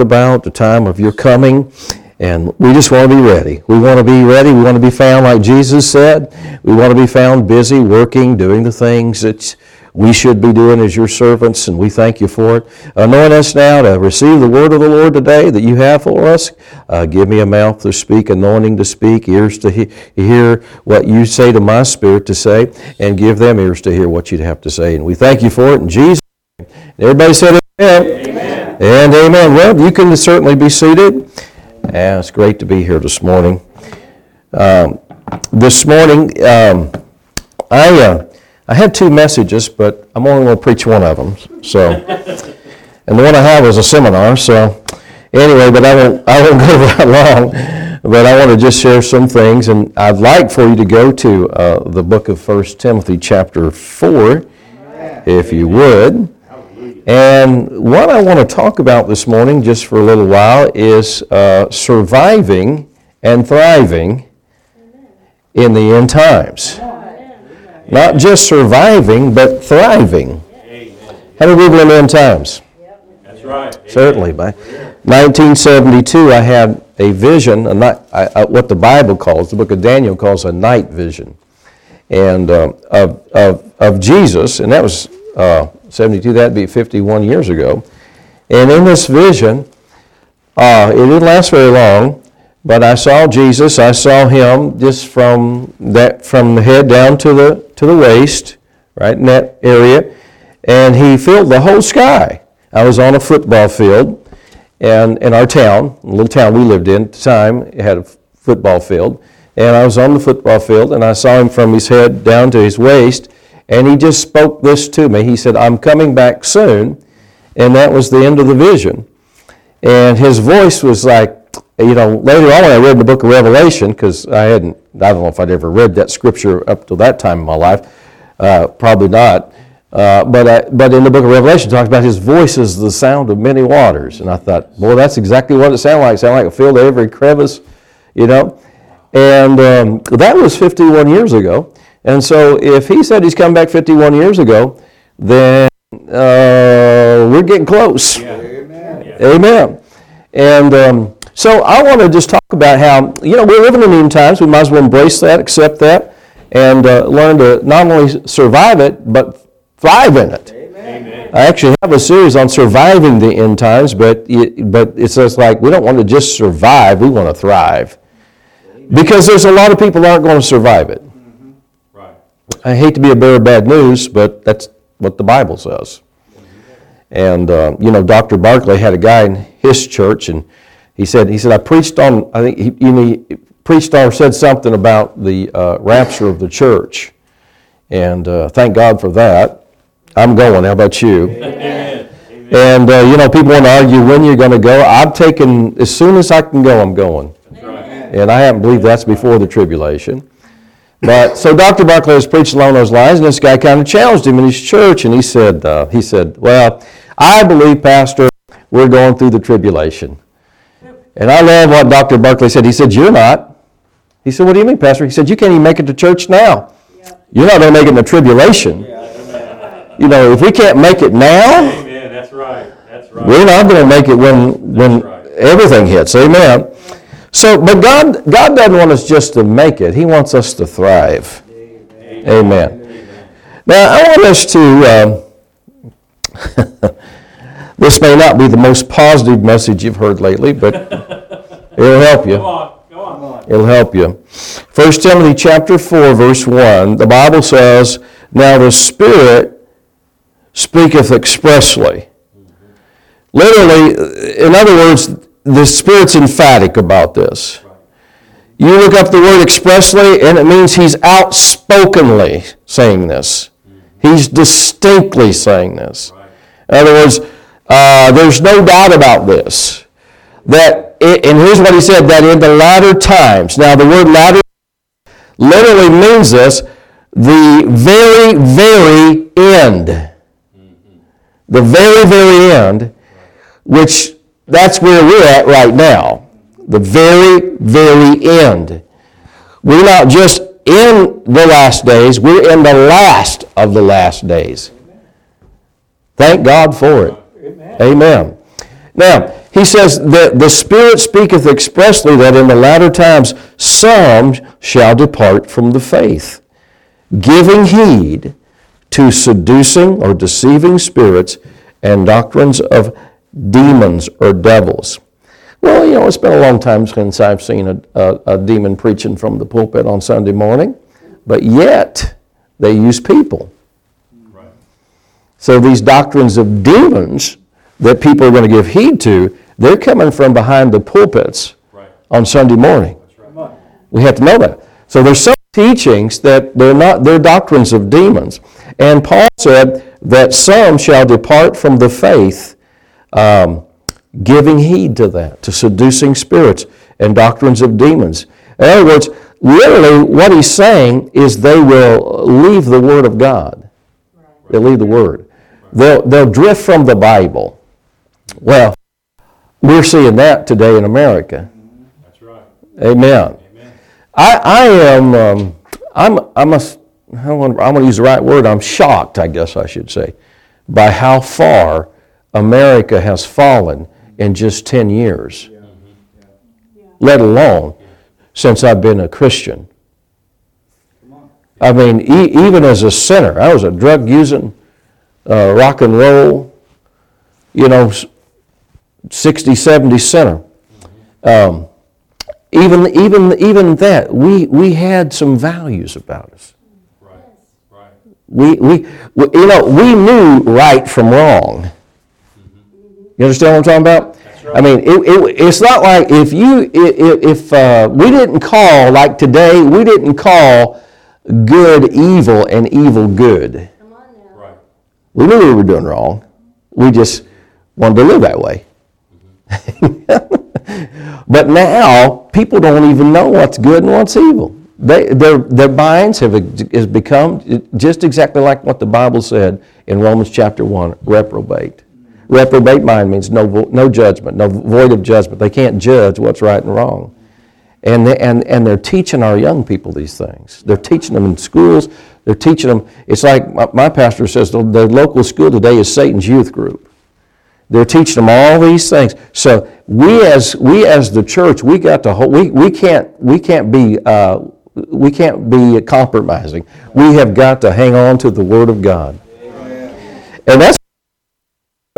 about the time of your coming. And we just want to be ready. We want to be ready. We want to be found like Jesus said. We want to be found busy, working, doing the things that we should be doing as your servants, and we thank you for it. Anoint us now to receive the word of the Lord today that you have for us. Uh, give me a mouth to speak, anointing to speak, ears to he- hear what you say to my spirit to say, and give them ears to hear what you'd have to say. And we thank you for it in Jesus' name. Everybody said amen. Amen. And amen. Well, you can certainly be seated. Yeah, it's great to be here this morning. Um, this morning, um, I uh, I had two messages, but I'm only going to preach one of them. So, and the one I have is a seminar. So, anyway, but I won't I won't go that long. But I want to just share some things, and I'd like for you to go to uh, the book of First Timothy, chapter four, if you would. And what I want to talk about this morning, just for a little while, is uh, surviving and thriving in the end times. Not just surviving, but thriving. How many people in the end times? That's right. Certainly. By 1972, I had a vision, a night, I, I, what the Bible calls, the book of Daniel calls a night vision, and uh, of, of, of Jesus, and that was uh, 72, that'd be 51 years ago. And in this vision, uh, it didn't last very long, but I saw Jesus. I saw him just from that from the head down to the to the waist, right in that area, and he filled the whole sky. I was on a football field, and in our town, a little town we lived in at the time, it had a football field, and I was on the football field, and I saw him from his head down to his waist, and he just spoke this to me. He said, "I'm coming back soon," and that was the end of the vision. And his voice was like, you know, later on when I read the book of Revelation, because I hadn't, I don't know if I'd ever read that scripture up to that time in my life, uh, probably not. Uh, but, I, but in the book of Revelation, it talks about his voice is the sound of many waters. And I thought, boy, that's exactly what it sounded like. It sounded like field to every crevice, you know. And um, that was 51 years ago. And so if he said he's come back 51 years ago, then uh, we're getting close. Amen. Amen. And um, so I want to just talk about how, you know, we're living in end times. We might as well embrace that, accept that, and uh, learn to not only survive it, but thrive in it. Amen. I actually have a series on surviving the end times, but it, but it's just like we don't want to just survive, we want to thrive. Because there's a lot of people that aren't going to survive it. I hate to be a bearer of bad news, but that's what the Bible says. And uh, you know, Dr. Barclay had a guy in his church, and he said, he said, I preached on, I think he, you know, he preached or said something about the uh, rapture of the church, and uh, thank God for that. I'm going. How about you? Amen. And uh, you know, people want to argue when you're going to go. I've taken as soon as I can go, I'm going. Right. And I happen to believe that's before the tribulation. But so Dr. Barclay was preaching along those lines, and this guy kind of challenged him in his church, and he said, uh, he said, well, I believe, Pastor, we're going through the tribulation. And I love what Dr. Barclay said. He said, you're not. He said, what do you mean, Pastor? He said, you can't even make it to church now. You're not going to make it in the tribulation. You know, if we can't make it now, Amen. That's right. That's right. we're not going to make it when, when right. everything hits. Amen. So, but God, God doesn't want us just to make it. He wants us to thrive. Amen. Now, I want us to, um, this may not be the most positive message you've heard lately, but it'll help Go you. on. Go on. It'll help you. 1 Timothy chapter 4, verse 1, the Bible says, Now the Spirit speaketh expressly. Literally, in other words, the Spirit's emphatic about this. You look up the word expressly, and it means he's outspokenly saying this. He's distinctly saying this. In other words, uh, there's no doubt about this. That, it, and here's what he said, that in the latter times, now the word latter literally means this, the very, very end. The very, very end, which that's where we're at right now. The very, very end. We're not just in the last days, we're in the last of the last days. Thank God for it. Amen. Now, he He says that the Spirit speaketh expressly that in the latter times some shall depart from the faith, giving heed to seducing or deceiving spirits and doctrines of demons or devils. Well, you know, it's been a long time since I've seen a, a, a demon preaching from the pulpit on Sunday morning, but yet they use people. Right. So these doctrines of demons that people are going to give heed to, they're coming from behind the pulpits Right. on Sunday morning. Right. We have to know that. So there's some teachings that they're not they're doctrines of demons. And Paul said that some shall depart from the faith, um, giving heed to that, to seducing spirits and doctrines of demons. In other words, literally what he's saying is they will leave the Word of God. They'll leave the Word. They'll, they'll drift from the Bible. Well, we're seeing that today in America. That's right. Amen. Amen. I, I am, um, I'm, I'm a, I want, I'm going to use the right word, I'm shocked, I guess I should say, by how far America has fallen in just 10 years, let alone since I've been a Christian. I mean, e- even as a sinner, I was a drug using, uh, rock and roll, you know, s- 60, 70 sinner. Um, even, even, even that, we, we had some values about us. Right. Right. We, we, we- you know, we knew right from wrong. You understand what I'm talking about? I mean, it, it, it's not like if you, i- i- if, uh, we didn't call, like today, we didn't call good evil and evil good. Right. We knew we were doing wrong. We just wanted to live that way. but now, people don't even know what's good and what's evil. They, their, their minds have has become just exactly like what the Bible said in Romans chapter 1 reprobate. Reprobate mind means no, no judgment, no void of judgment. They can't judge what's right and wrong. And, they, and, and they're teaching our young people these things. They're teaching them in schools. They're teaching them. It's like my, my pastor says the, the local school today is Satan's youth group. They're teaching them all these things. So we as we as the church, we got to hold, we, we can't we can't be uh, we can't be compromising. We have got to hang on to the Word of God. And that's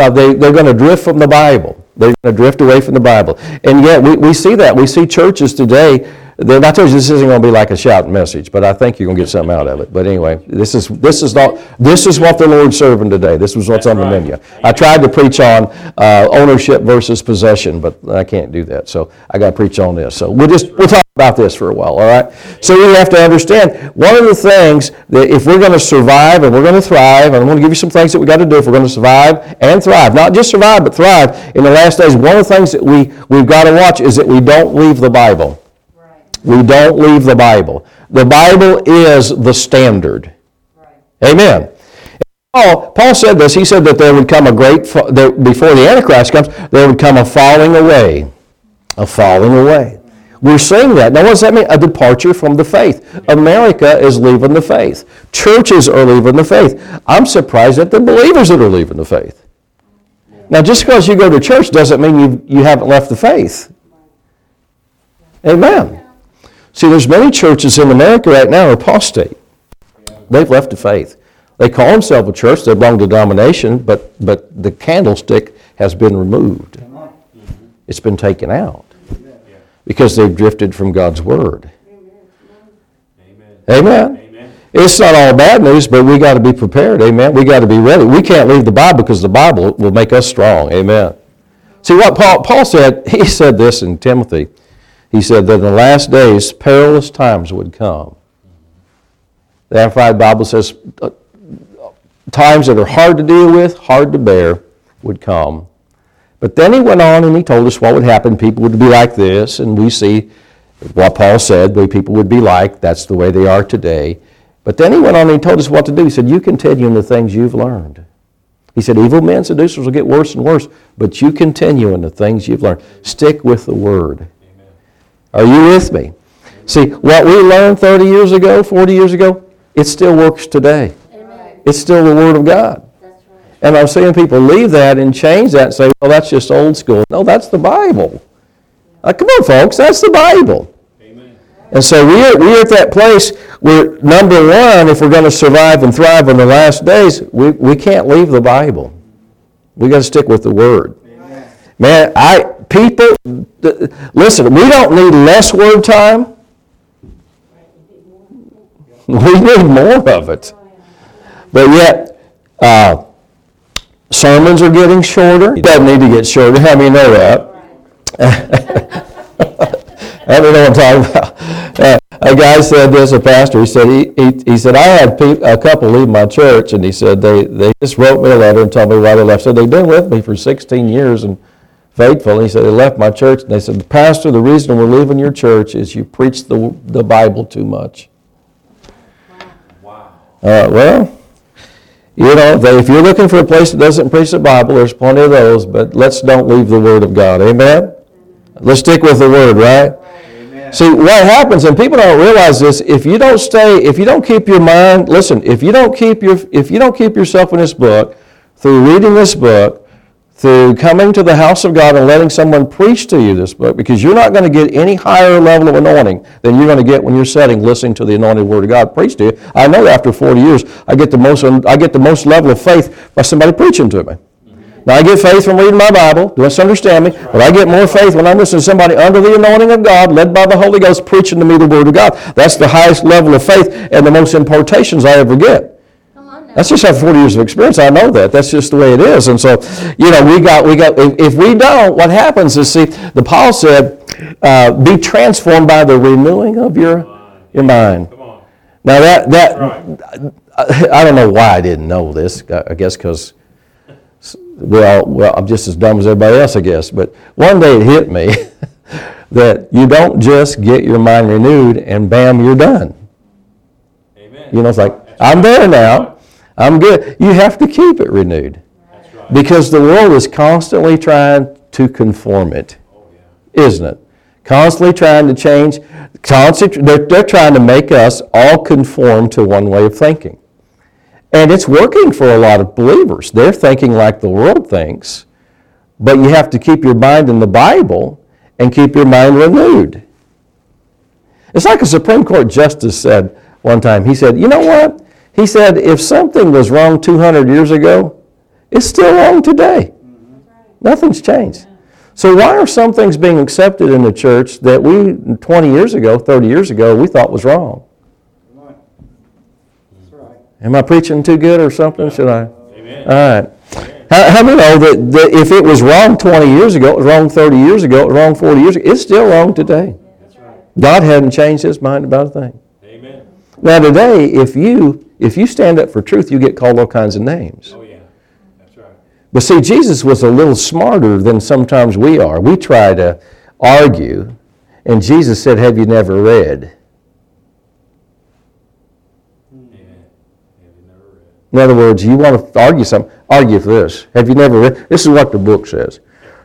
uh, they, they're going to drift from the Bible. They're going to drift away from the Bible. And yet, we, we see that. We see churches today. They're, I told you this isn't going to be like a shouting message, but I think you're going to get something out of it. But anyway, this is this is not this is what the Lord's serving today. This is what's on the right. menu. I tried to preach on uh, ownership versus possession, but I can't do that. So I got to preach on this. So we'll just we'll talk about this for a while. All right. So we have to understand one of the things that if we're going to survive and we're going to thrive, and I'm going to give you some things that we got to do if we're going to survive and thrive, not just survive but thrive in the last days. One of the things that we we've got to watch is that we don't leave the Bible. We don't leave the Bible. The Bible is the standard. Amen. Paul, Paul said this. He said that there would come a great, there, before the Antichrist comes, there would come a falling away. A falling away. We're seeing that. Now, what does that mean? A departure from the faith. America is leaving the faith. Churches are leaving the faith. I'm surprised at the believers that are leaving the faith. Now, just because you go to church doesn't mean you, you haven't left the faith. Amen. See, there's many churches in America right now are apostate. They've left the faith. They call themselves a church, they belong to denomination, but, but the candlestick has been removed. It's been taken out because they've drifted from God's word. Amen. Amen. Amen. It's not all bad news, but we got to be prepared. Amen. We got to be ready. We can't leave the Bible because the Bible will make us strong. Amen. See what Paul, Paul said, he said this in Timothy. He said that in the last days perilous times would come. The Amplified Bible says uh, times that are hard to deal with, hard to bear, would come. But then he went on and he told us what would happen. People would be like this, and we see what Paul said, the people would be like. That's the way they are today. But then he went on and he told us what to do. He said, You continue in the things you've learned. He said, Evil men, seducers will get worse and worse, but you continue in the things you've learned. Stick with the Word. Are you with me? See, what we learned 30 years ago, 40 years ago, it still works today. Amen. It's still the Word of God. That's right. And I'm seeing people leave that and change that and say, well, that's just old school. No, that's the Bible. Uh, come on, folks, that's the Bible. Amen. And so we're, we're at that place where, number one, if we're going to survive and thrive in the last days, we, we can't leave the Bible. We've got to stick with the Word. Man, I, people, listen, we don't need less Word time. We need more of it. But yet, uh, sermons are getting shorter. It doesn't need to get shorter. How many know that? I don't know what I'm talking about. Uh, a guy said this, a pastor, he said, he, he, he said, I had pe- a couple leave my church, and he said, they, they just wrote me a letter and told me why they left. So they've been with me for 16 years and faithful. And he said, they left my church, and they said, Pastor, the reason we're leaving your church is you preach the, the Bible too much. Wow. Uh, well, you know, they, if you're looking for a place that doesn't preach the Bible, there's plenty of those, but let's don't leave the Word of God. Amen? Let's stick with the Word, right? See, what happens, and people don't realize this, if you don't stay, if you don't keep your mind, listen, if you don't keep your, if you don't keep yourself in this book, through reading this book, through coming to the house of God and letting someone preach to you this book, because you're not going to get any higher level of anointing than you're going to get when you're sitting listening to the anointed word of God preached to you. I know after 40 years, I get the most, I get the most level of faith by somebody preaching to me. Now, I get faith from reading my Bible, don't misunderstand me, but I get more faith when I'm listening to somebody under the anointing of God, led by the Holy Ghost, preaching to me the Word of God. That's the highest level of faith and the most impartations I ever get. Come on now. That's just after 40 years of experience. I know that. That's just the way it is. And so, you know, we got, we got, if, if we don't, what happens is, see, the Paul said, uh, be transformed by the renewing of your, your mind. Come on. Now that, that, Right. I don't know why I didn't know this. I guess because, well, well, I'm just as dumb as everybody else, I guess. But one day it hit me that you don't just get your mind renewed and bam, you're done. Amen. You know, it's like, I'm there now. I'm good. You have to keep it renewed right. because the world is constantly trying to conform it, Oh, yeah. isn't it? Constantly trying to change. Constantly, they're, they're trying to make us all conform to one way of thinking. And it's working for a lot of believers. They're thinking like the world thinks, but you have to keep your mind in the Bible and keep your mind renewed. It's like a Supreme Court justice said one time. He said, You know what? He said, if something was wrong 200 years ago, it's still wrong today. Nothing's changed. So, why are some things being accepted in the church that we 20 years ago, 30 years ago, we thought was wrong? That's right. Am I preaching too good or something? Should I? Amen. All right. How, how many know that, that if it was wrong 20 years ago, it was wrong 30 years ago, it was wrong 40 years ago, it's still wrong today. That's right. God hadn't changed his mind about a thing. Amen. Now today, if you if you stand up for truth, you get called all kinds of names. Oh, yeah. That's right. But see, Jesus was a little smarter than sometimes we are. We try to argue, and Jesus said, Have you never read? Amen. Have you never read? In other words, you want to argue something, argue for this. Have you never read? This is what the book says.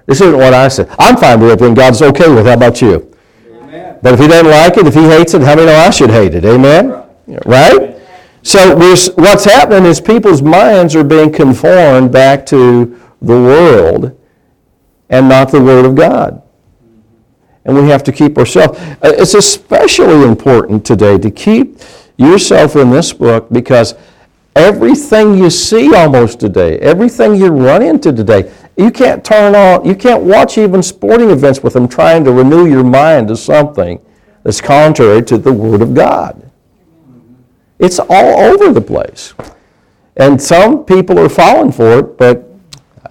This isn't what I said. I'm fine with it everything God's okay with. it. How about you? Amen. But if he doesn't like it, if he hates it, how many know I should hate it? Amen? Right? So what's happening is people's minds are being conformed back to the world and not the Word of God. And we have to keep ourselves. uh, It's especially important today to keep yourself in this book because everything you see almost today, everything you run into today, you can't turn on, you can't watch even sporting events with them trying to renew your mind to something that's contrary to the Word of God. It's all over the place. And some people are falling for it, but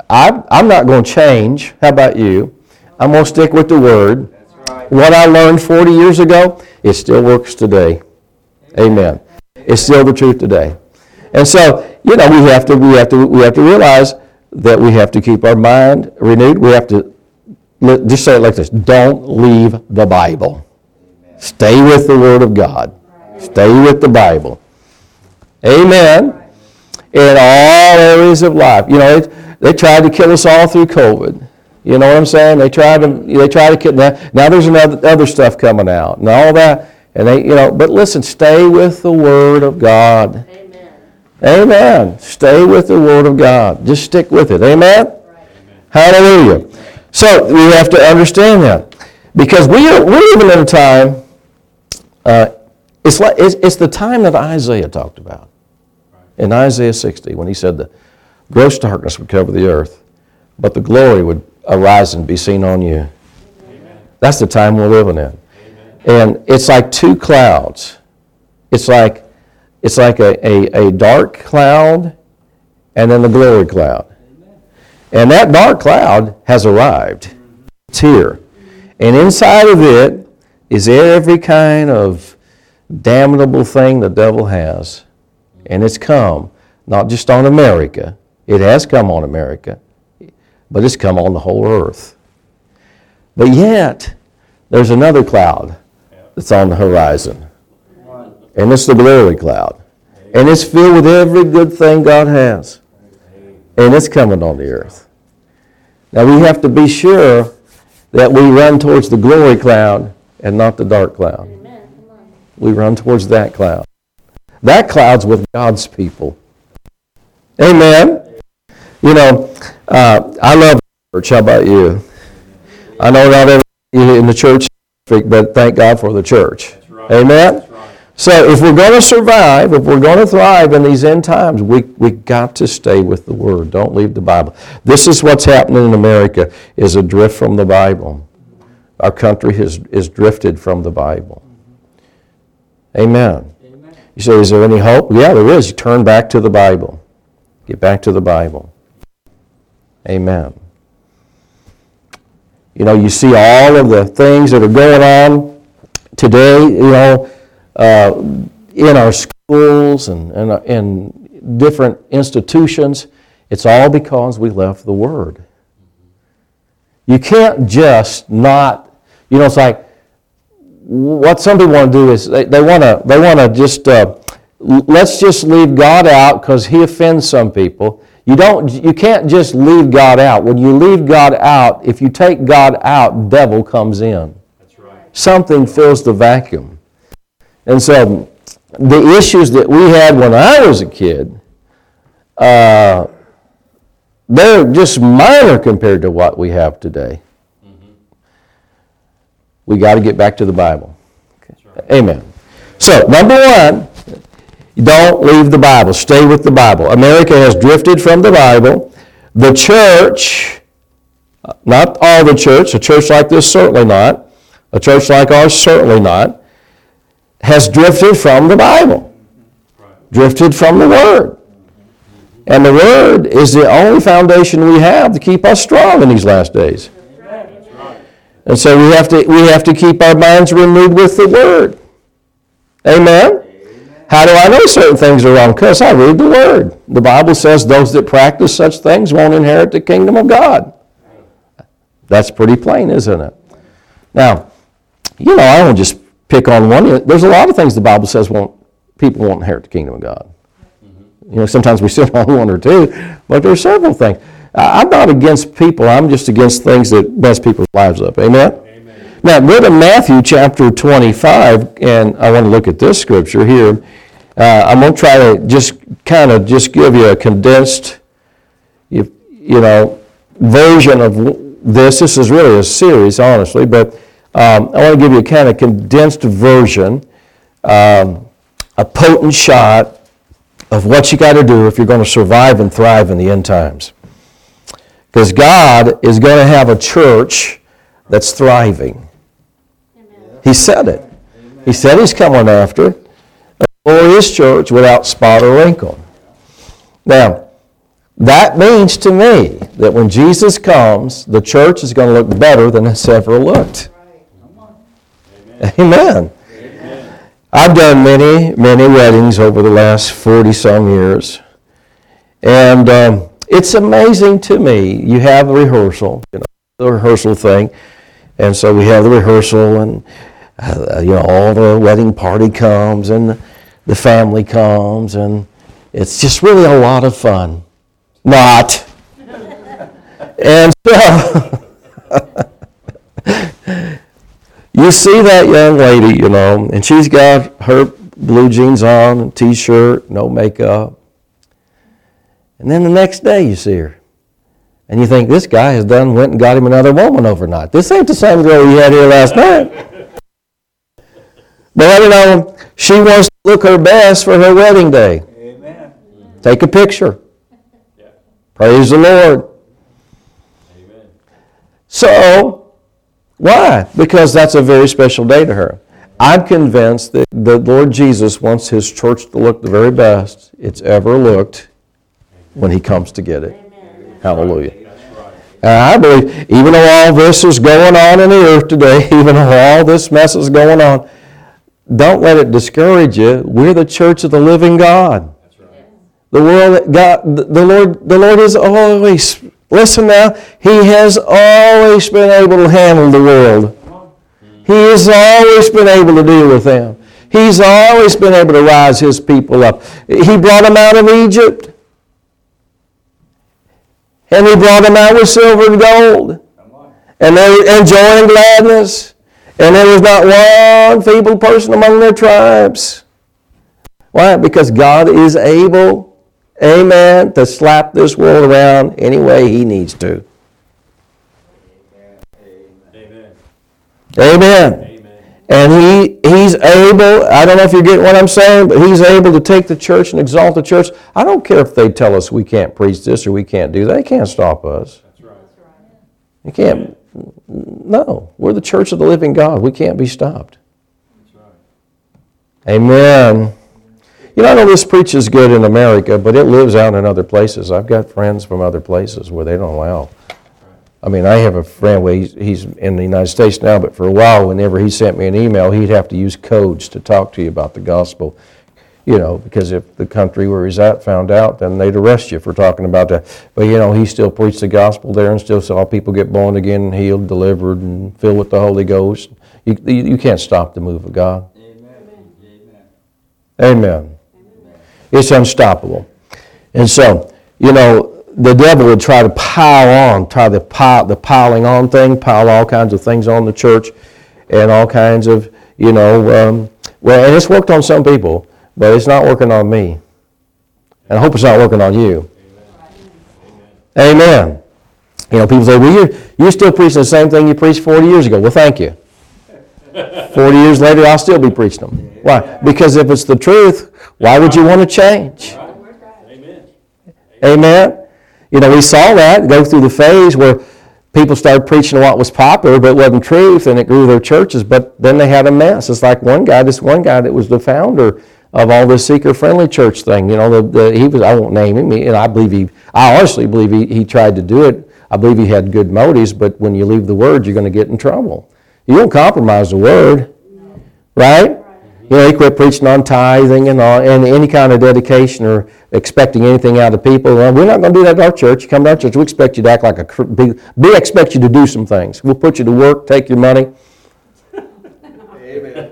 I, I'm not going to change. How about you? I'm going to stick with the Word. Right. What I learned 40 years ago, it still works today. Amen. It's still the truth today. And so, you know, we have to, we have to, we have to realize that we have to keep our mind renewed. We have to, just say it like this, don't leave the Bible. Stay with the Word of God. Stay with the Bible. Amen. In all areas of life. You know, they, they tried to kill us all through COVID. You know what I'm saying? They tried to, they tried to kill, now, now there's another, other stuff coming out and all that. And they, you know, but listen, stay with the Word of God. Amen. Amen. Stay with the Word of God. Just stick with it. Amen? Hallelujah. So we have to understand that. Because we are, we're living in a time, uh, it's, like, it's, it's the time that Isaiah talked about. In Isaiah 60, when he said the gross darkness would cover the earth, but the glory would arise and be seen on you. That's the time we're living in. And it's like two clouds. It's like, it's like a, a, a dark cloud and then the glory cloud. And that dark cloud has arrived. It's here. And inside of it is every kind of damnable thing the devil has. And it's come, not just on America. It has come on America, but it's come on the whole earth. But yet, there's another cloud that's on the horizon. And it's the glory cloud. And it's filled with every good thing God has. And it's coming on the earth. Now we have to be sure that we run towards the glory cloud and not the dark cloud. We run towards that cloud. That cloud's with God's people. Amen. You know, uh, I love church. How about you? I know not everybody in the church, but thank God for the church. Right. Amen. Right. So if we're going to survive, if we're going to thrive in these end times, we we got to stay with the Word. Don't leave the Bible. This is what's happening in America: is a drift from the Bible. Our country has is drifted from the Bible. Amen. Amen. You say, is there any hope? Yeah, there is. You turn back to the Bible. Get back to the Bible. Amen. You know, you see all of the things that are going on today, you know, uh, in our schools and, and in different institutions. It's all because we left the Word. You can't just not, you know, it's like, what some people want to do is they, they want to they want to just uh, let's just leave God out because He offends some people. You don't you can't just leave God out. When you leave God out, if you take God out, devil comes in. That's right. Something fills the vacuum. And so the issues that we had when I was a kid, uh, they're just minor compared to what we have today. We got to get back to the Bible. Amen. So, number one, don't leave the Bible. Stay with the Bible. America has drifted from the Bible. The church, not all the church, a church like this certainly not, a church like ours certainly not, has drifted from the Bible, Right. drifted from the Word. And the Word is the only foundation we have to keep us strong in these last days. And so we have to, we have to keep our minds renewed with the Word. Amen? How do I know certain things are wrong? Because I read the Word. The Bible says those that practice such things won't inherit the kingdom of God. That's pretty plain, isn't it? Now, you know, I won't just pick on one. There's a lot of things the Bible says won't, people won't inherit the kingdom of God. Mm-hmm. You know, sometimes we sit on one or two, but there's several things. I'm not against people. I'm just against things that mess people's lives up. Amen? Amen. Now, go to Matthew chapter 25, and I want to look at this scripture here. Uh, I'm going to try to just kind of just give you a condensed, you, you know, version of this. This is really a series, honestly, but um, I want to give you a kind of condensed version, um, a potent shot of what you got to do if you're going to survive and thrive in the end times. Because God is going to have a church that's thriving. He said it. He said he's coming after a glorious church without spot or wrinkle. Now, that means to me that when Jesus comes, the church is going to look better than it's ever looked. Amen. I've done many, many weddings over the last 40 some years. And um, it's amazing to me. You have a rehearsal, you know, the rehearsal thing. And so we have the rehearsal, and uh, you know, all the wedding party comes, and the family comes, and it's just really a lot of fun. Not. and so you see that young lady, you know, and she's got her blue jeans on, t-shirt, no makeup, And then the next day you see her. And you think, this guy has done, went and got him another woman overnight. This ain't the same girl he had here last night. But you know, she wants to look her best for her wedding day. Amen. Take a picture. Yeah. Praise the Lord. Amen. So, why? Because that's a very special day to her. I'm convinced that the Lord Jesus wants His church to look the very best it's ever looked when He comes to get it. Hallelujah. And I believe, even though all this is going on in the earth today, even though all this mess is going on, don't let it discourage you. We're the church of the living God. Right. The world, God, the Lord, the Lord has always, listen now, He has always been able to handle the world. He has always been able to deal with them. He's always been able to rise His people up. He brought them out of Egypt. And He brought them out with silver and gold. And they were enjoying gladness. And there was not one feeble person among their tribes. Why? Because God is able, amen, to slap this world around any way He needs to. Amen. Amen. Amen. And he, He's able, I don't know if you're getting what I'm saying, but He's able to take the church and exalt the church. I don't care if they tell us we can't preach this or we can't do that. They can't stop us. That's right. You can't, no. We're the church of the living God. We can't be stopped. That's right. Amen. You know, I know this preaches good in America, but it lives out in other places. I've got friends from other places where they don't allow. I mean, I have a friend, well, he's, he's in the United States now, but for a while, whenever he sent me an email, he'd have to use codes to talk to you about the gospel. You know, because if the country where he's at found out, then they'd arrest you for talking about that. But, you know, he still preached the gospel there and still saw people get born again, healed, delivered, and filled with the Holy Ghost. You, you you can't stop the move of God. Amen. Amen. Amen. It's unstoppable. And so, you know, the devil would try to pile on, try to pile, the piling on thing, pile all kinds of things on the church and all kinds of, you know, um, well, and it's worked on some people, but it's not working on me. And I hope it's not working on you. Amen. You know, people say, well, you're, you're still preaching the same thing you preached 40 years ago. Well, thank you. 40 years later, I'll still be preaching them. Why? Because if it's the truth, why would you want to change? Amen. Amen. You know, we saw that go through the phase where people started preaching what was popular but wasn't truth, and it grew their churches. But then they had a mess. It's like one guy, this one guy that was the founder of all this seeker-friendly church thing. You know, the, the, he was. I won't name him. And I believe he. I honestly believe he, he tried to do it. I believe he had good motives. But when you leave the word, you're going to get in trouble. You don't compromise the word, right? You know, he quit preaching on tithing and, all, and any kind of dedication or expecting anything out of people. Well, we're not going to do that at our church. You come to our church, we expect you to act like a, be, we expect you to do some things. We'll put you to work, take your money, Amen.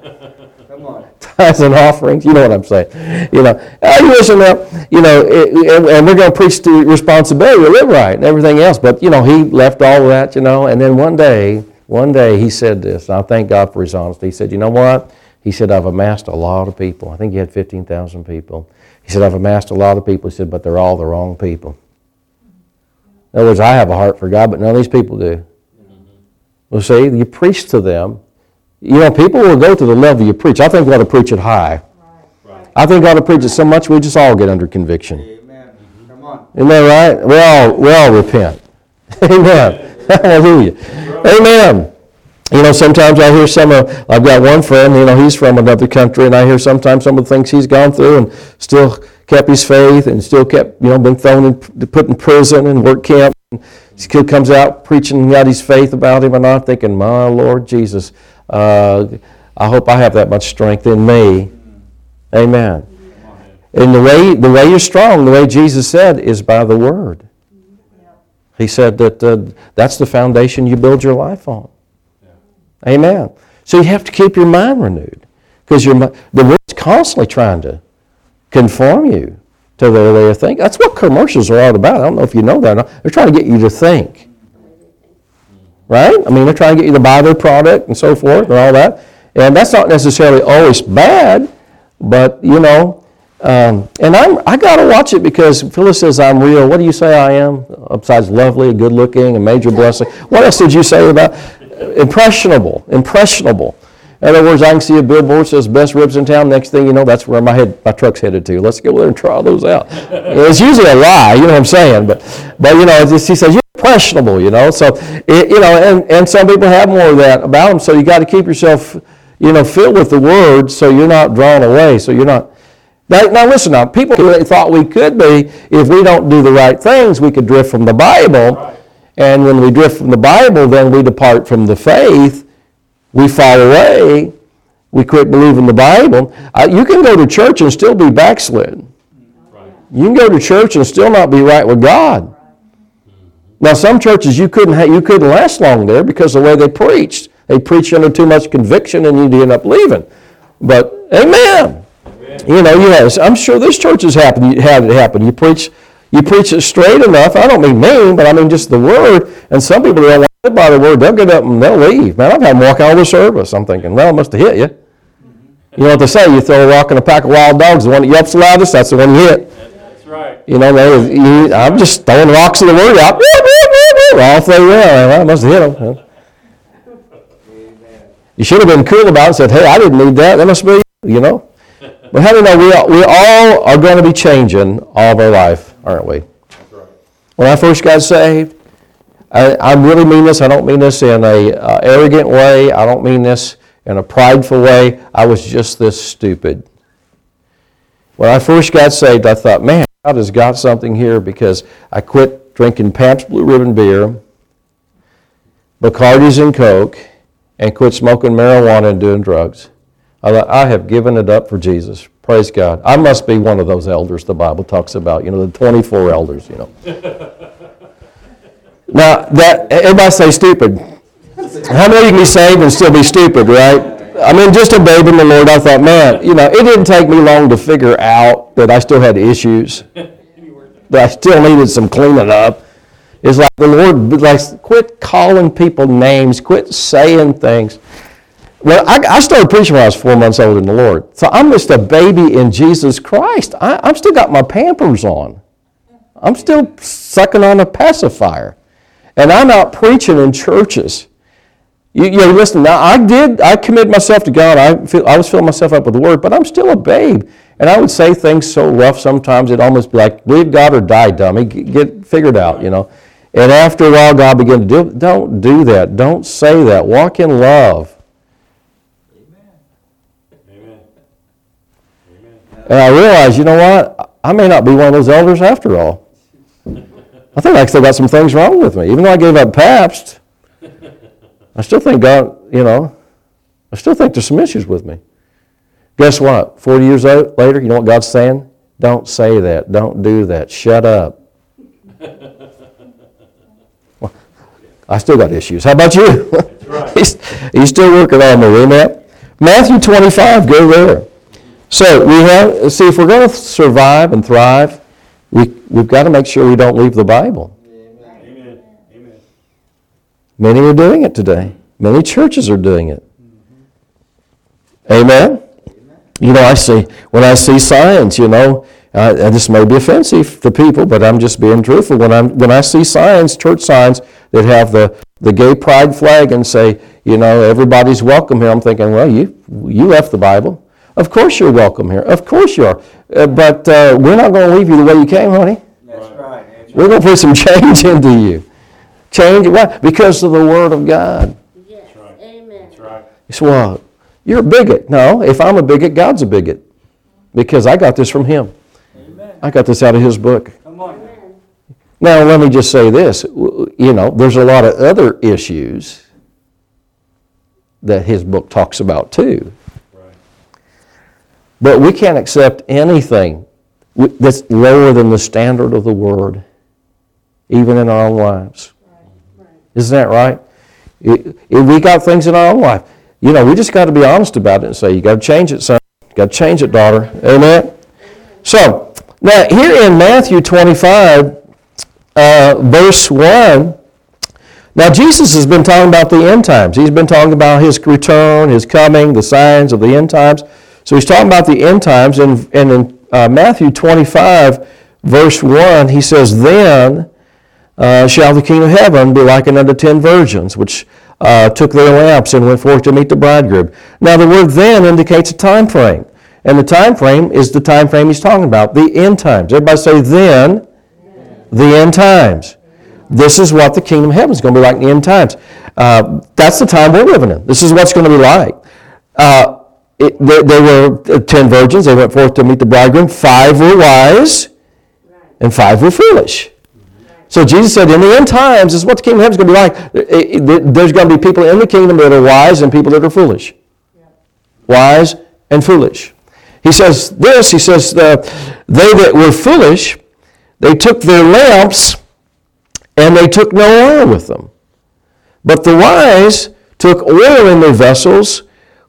Come on. tithes and offerings. You know what I'm saying? You know, uh, you listen now, you know, and, and we're going to preach the responsibility to live right and everything else. But, you know, he left all of that, you know, and then one day, one day he said this, and I thank God for his honesty. He said, you know what? He said, I've amassed a lot of people. I think he had 15,000 people. He said, I've amassed a lot of people. He said, but they're all the wrong people. In other words, I have a heart for God, but none of these people do. Mm-hmm. Well, see, you preach to them. You know, people will go to the level you preach. I think we ought to preach it high. Right. I think we ought to preach it so much we just all get under conviction. Amen. Come on. Isn't that right? We all, we all repent. Amen. Hallelujah. Amen. You know, sometimes I hear some of, I've got one friend, you know, he's from another country, and I hear sometimes some of the things he's gone through and still kept his faith and still kept, you know, been thrown in, put in prison and work camp. And kid comes out preaching, got his faith about him, and I'm thinking, my Lord Jesus, uh, I hope I have that much strength in me. Amen. And the way, the way you're strong, the way Jesus said, is by the Word. He said that uh, that's the foundation you build your life on. Amen. So you have to keep your mind renewed because the world's constantly trying to conform you to their way of thinking. That's what commercials are all about. I don't know if you know that. They're trying to get you to think. Right? I mean, they're trying to get you to buy their product and so forth and all that. And that's not necessarily always bad, but, you know, Um, and I'm, I got to watch it because Phyllis says I'm real. What do you say I am? Besides lovely, good looking, a major blessing. What else did you say about impressionable? Impressionable. In other words, I can see a billboard says best ribs in town. Next thing you know, that's where my head, my truck's headed to. Let's go there and try those out. it's usually a lie, you know what I'm saying? But, but you know, just, he says you're impressionable, you know. So, it, you know, and, and some people have more of that about them. So you got to keep yourself, you know, filled with the Word, so you're not drawn away. So you're not. Now, now listen. Now, people thought we could be if we don't do the right things, we could drift from the Bible. And when we drift from the Bible, then we depart from the faith we fall away, we quit believing the Bible. Uh, you can go to church and still be backslid. Right. You can go to church and still not be right with God. Now, some churches you couldn't ha- you couldn't last long there because of the way they preached. They preached under too much conviction, and you'd end up leaving. But Amen. You know, yes, I'm sure this church has happened. Had it happen. You preach, you preach it straight enough. I don't mean mean, but I mean just the word. And some people don't live by the word. They'll get up and they'll leave. Man, I've had them walk out of the service. I'm thinking, well, it must have hit you. You know what they say? You throw a rock in a pack of wild dogs. The one that yelps loudest, that's the one you hit. That's right. You know, they, you, I'm just throwing rocks in the word out. Off they. Well, I must have hit them. You should have been cool about it and said, hey, I didn't need that. That must be, you know. But how do you know we all, we all are going to be changing all of our life, aren't we? Right. When I first got saved, I, I really mean this. I don't mean this in a uh, arrogant way. I don't mean this in a prideful way. I was just this stupid. When I first got saved, I thought, man, God has got something here because I quit drinking Pabst Blue Ribbon beer, Bacardi's and Coke, and quit smoking marijuana and doing drugs. I thought, I have given it up for Jesus. Praise God. I must be one of those elders the Bible talks about, you know, the 24 elders, you know. now, that, everybody say stupid. How many can be saved and still be stupid, right? I mean, just a babe in the Lord, I thought, man, you know, it didn't take me long to figure out that I still had issues, that I still needed some cleaning up. It's like the Lord, like, quit calling people names, quit saying things. Well, I, I started preaching when I was four months old in the Lord. So I'm just a baby in Jesus Christ. I, I've still got my pampers on. I'm still sucking on a pacifier. And I'm out preaching in churches. You, you know, listen, now I did, I committed myself to God. I, feel, I was filling myself up with the Word, but I'm still a babe. And I would say things so rough sometimes, it'd almost be like, believe God or die, dummy. Get, get figured out, you know. And after a while, God began to do, don't do that. Don't say that. Walk in love. Amen. Amen. And I realized, you know what? I may not be one of those elders after all. I think I still got some things wrong with me. Even though I gave up Pabst, I still think God, you know, I still think there's some issues with me. Guess what? 40 years later, you know what God's saying? Don't say that. Don't do that. Shut up. Well, I still got issues. How about you? right. he's, he's still working on me, amen? Matthew 25, go there. So we have, see, if we're going to survive and thrive, we, we've got to make sure we don't leave the Bible. Amen. Amen. Many are doing it today. Many churches are doing it. Amen? You know, I see, when I see signs, you know, uh, this may be offensive to people, but I'm just being truthful. When, I'm, when I see signs, church signs, that have the, the gay pride flag and say, you know, everybody's welcome here, I'm thinking, well, you, you left the Bible. Of course you're welcome here. Of course you are. Uh, but uh, we're not going to leave you the way you came, honey. That's right. That's We're going to put some change into you. Change, why? Because of the Word of God. Yes, That's right. amen. That's right. It's what? You're a bigot. No, if I'm a bigot, God's a bigot. Because I got this from Him. Amen. I got this out of His book. Come on. Amen. Now, let me just say this. You know, there's a lot of other issues that His book talks about too. But we can't accept anything that's lower than the standard of the Word, even in our own lives. Isn't that right? We got things in our own life, you know, we just got to be honest about it and say, you got to change it, son. You Got to change it, daughter. Amen? So, now here in Matthew 25, uh, verse 1, now Jesus has been talking about the end times. He's been talking about his return, his coming, the signs of the end times. So he's talking about the end times, and, and in uh, Matthew 25, verse 1, he says, Then uh, shall the kingdom of heaven be likened unto ten virgins, which uh, took their lamps and went forth to meet the bridegroom. Now, the word then indicates a time frame. And the time frame is the time frame he's talking about, the end times. Everybody say, then, the end times. This is what the kingdom of heaven is going to be like in the end times. Uh, that's the time we're living in. This is what's going to be like. Uh, it, there, were uh, ten virgins. They went forth to meet the bridegroom. Five were wise, and five were foolish. So Jesus said, in the end times, this is what the kingdom of heaven is going to be like. There's going to be people in the kingdom that are wise and people that are foolish. Wise and foolish. He says this, he says, uh, they that were foolish, they took their lamps and they took no oil with them. But the wise took oil in their vessels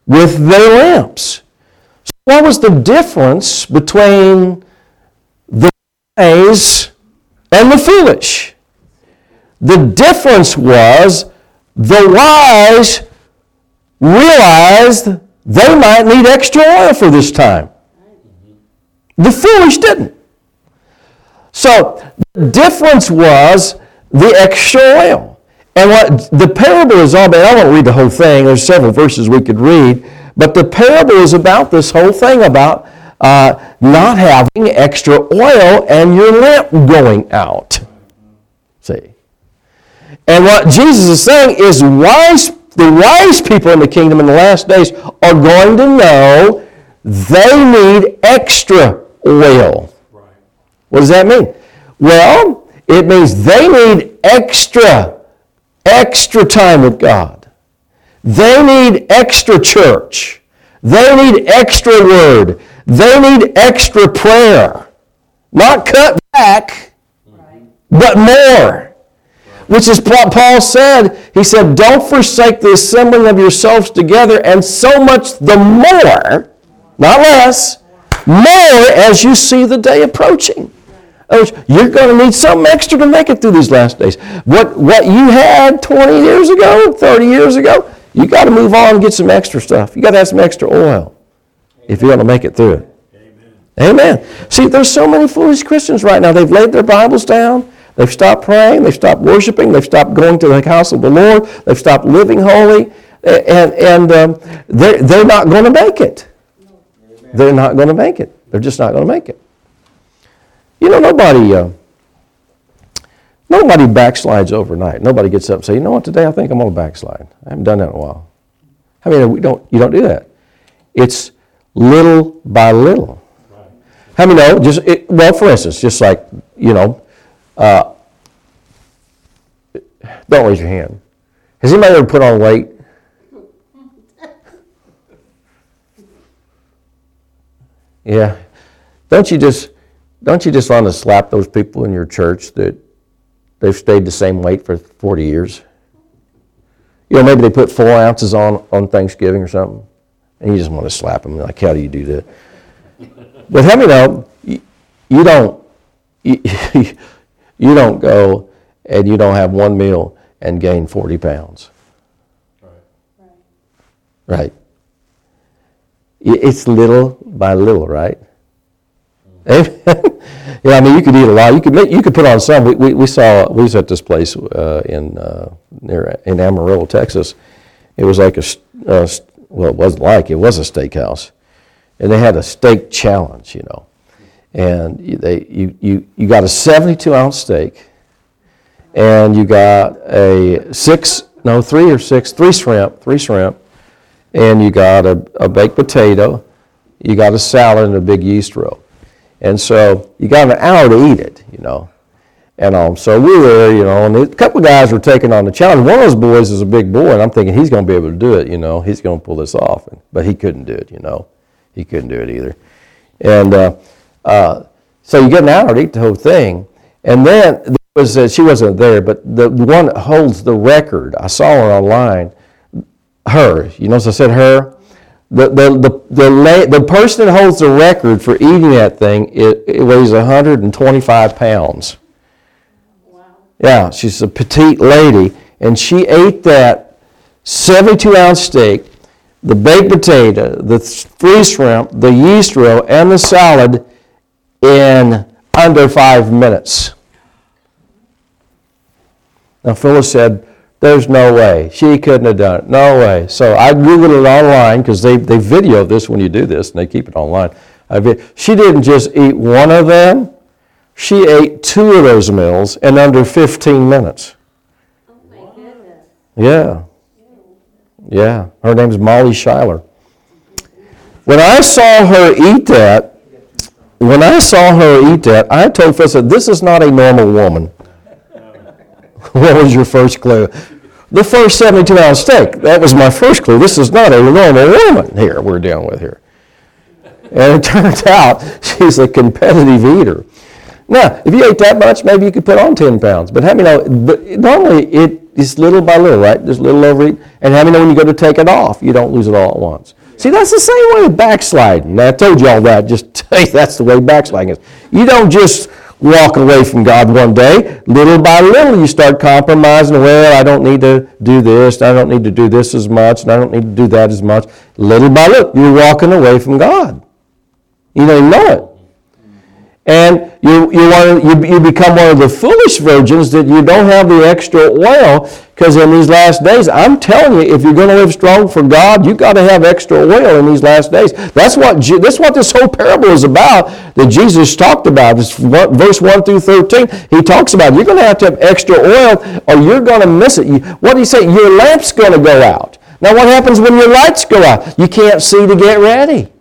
with their lamps. So what was the difference between the wise and the foolish? The difference was the wise realized they might need extra oil for this time. The foolish didn't. So the difference was the extra oil. And what the parable is all about, I won't read the whole thing, there's several verses we could read, but the parable is about this whole thing about uh, not having extra oil and your lamp going out. See? And what Jesus is saying is wise, the wise people in the kingdom in the last days are going to know they need extra oil. Right. What does that mean? Well, it means they need extra, extra time with God. They need extra church. They need extra word. They need extra prayer. Not cut back, but more. Which is what Paul said. He said, Don't forsake the assembling of yourselves together, and so much the more, not less, more as you see the day approaching. In other words, You're going to need something extra to make it through these last days. What, what you had 20 years ago, 30 years ago, you got to move on and get some extra stuff. You got to have some extra oil if you're going to make it through it. Amen. See, there's so many foolish Christians right now. They've laid their Bibles down. They've stopped praying. They've stopped worshiping. They've stopped going to the house of the Lord. They've stopped living holy. And, and um, they're, they're not going to make it. They're not going to make it. They're just not going to make it. You know, nobody, uh, nobody backslides overnight. Nobody gets up and says, you know what, today I think I'm going to backslide. I haven't done that in a while. I mean, we don't, you don't do that. It's little by little. How many know? Just it, well, for instance, just like you know, uh, don't raise your hand. Has anybody ever put on weight? Yeah. Don't you just don't you just want to slap those people in your church that they've stayed the same weight for 40 years? You know, maybe they put four ounces on on Thanksgiving or something, and you just want to slap them. Like, how do you do that? But how many know you, you don't you, you don't go and you don't have one meal and gain 40 pounds. Right. I- It's little by little, right? Amen. yeah, I mean, you could eat a lot. You could make, you could put on some. We, we, we saw we was at this place uh, in uh, near in Amarillo, Texas. It was like a, s- well, it wasn't like it was a steakhouse, and they had a steak challenge, you know, and they you you you got a 72 ounce steak, and you got a six no three or six three shrimp three shrimp, and you got a, a baked potato, you got a salad and a big yeast roll. And so you got an hour to eat it, you know. And um, so we were you know, and a couple of guys were taking on the challenge. One of those boys is a big boy, and I'm thinking he's going to be able to do it, you know. He's going to pull this off. And, But he couldn't do it, you know. He couldn't do it either. And uh, uh, so you get an hour to eat the whole thing. And then there was, uh, she wasn't there, but the one that holds the record, I saw her online, her, you notice I said her? The, the, the, the, la- the person that holds the record for eating that thing, it, it weighs 125 pounds. Wow. Yeah, she's a petite lady, and she ate that 72 ounce steak, the baked potato, the th- free shrimp, the yeast roll, and the salad in under five minutes. Now, Phyllis said, There's no way. She couldn't have done it. No way. So I Googled it online because they, they video this when you do this and they keep it online. She didn't just eat one of them, she ate two of those meals in under 15 minutes. Oh my goodness. Yeah. Yeah. Her name's Molly Schuyler. When I saw her eat that, when I saw her eat that, I told Phil, I said, this is not a normal woman. what was your first clue? The first 72 ounce steak. That was my first clue. This is not a normal woman here we're dealing with here. And it turns out she's a competitive eater. Now, if you ate that much, maybe you could put on 10 pounds. But how many know, but normally it is little by little, right? Just little overeat. And how many know when you go to take it off, you don't lose it all at once? See, that's the same way with backsliding. Now, I told you all that, just tell you that's the way backsliding is. You don't just walk away from God one day. Little by little, you start compromising. Well, I don't need to do this, I don't need to do this as much, and I don't need to do that as much. Little by little, you're walking away from God. You don't know it. And you, you, want, you, you become one of the foolish virgins that you don't have the extra oil because in these last days, I'm telling you, if you're going to live strong for God, you've got to have extra oil in these last days. That's what, that's what this whole parable is about that Jesus talked about. This verse 1 through 13, he talks about you're going to have to have extra oil or you're going to miss it. You, what did he say? Your lamp's going to go out. Now, what happens when your lights go out? You can't see to get ready.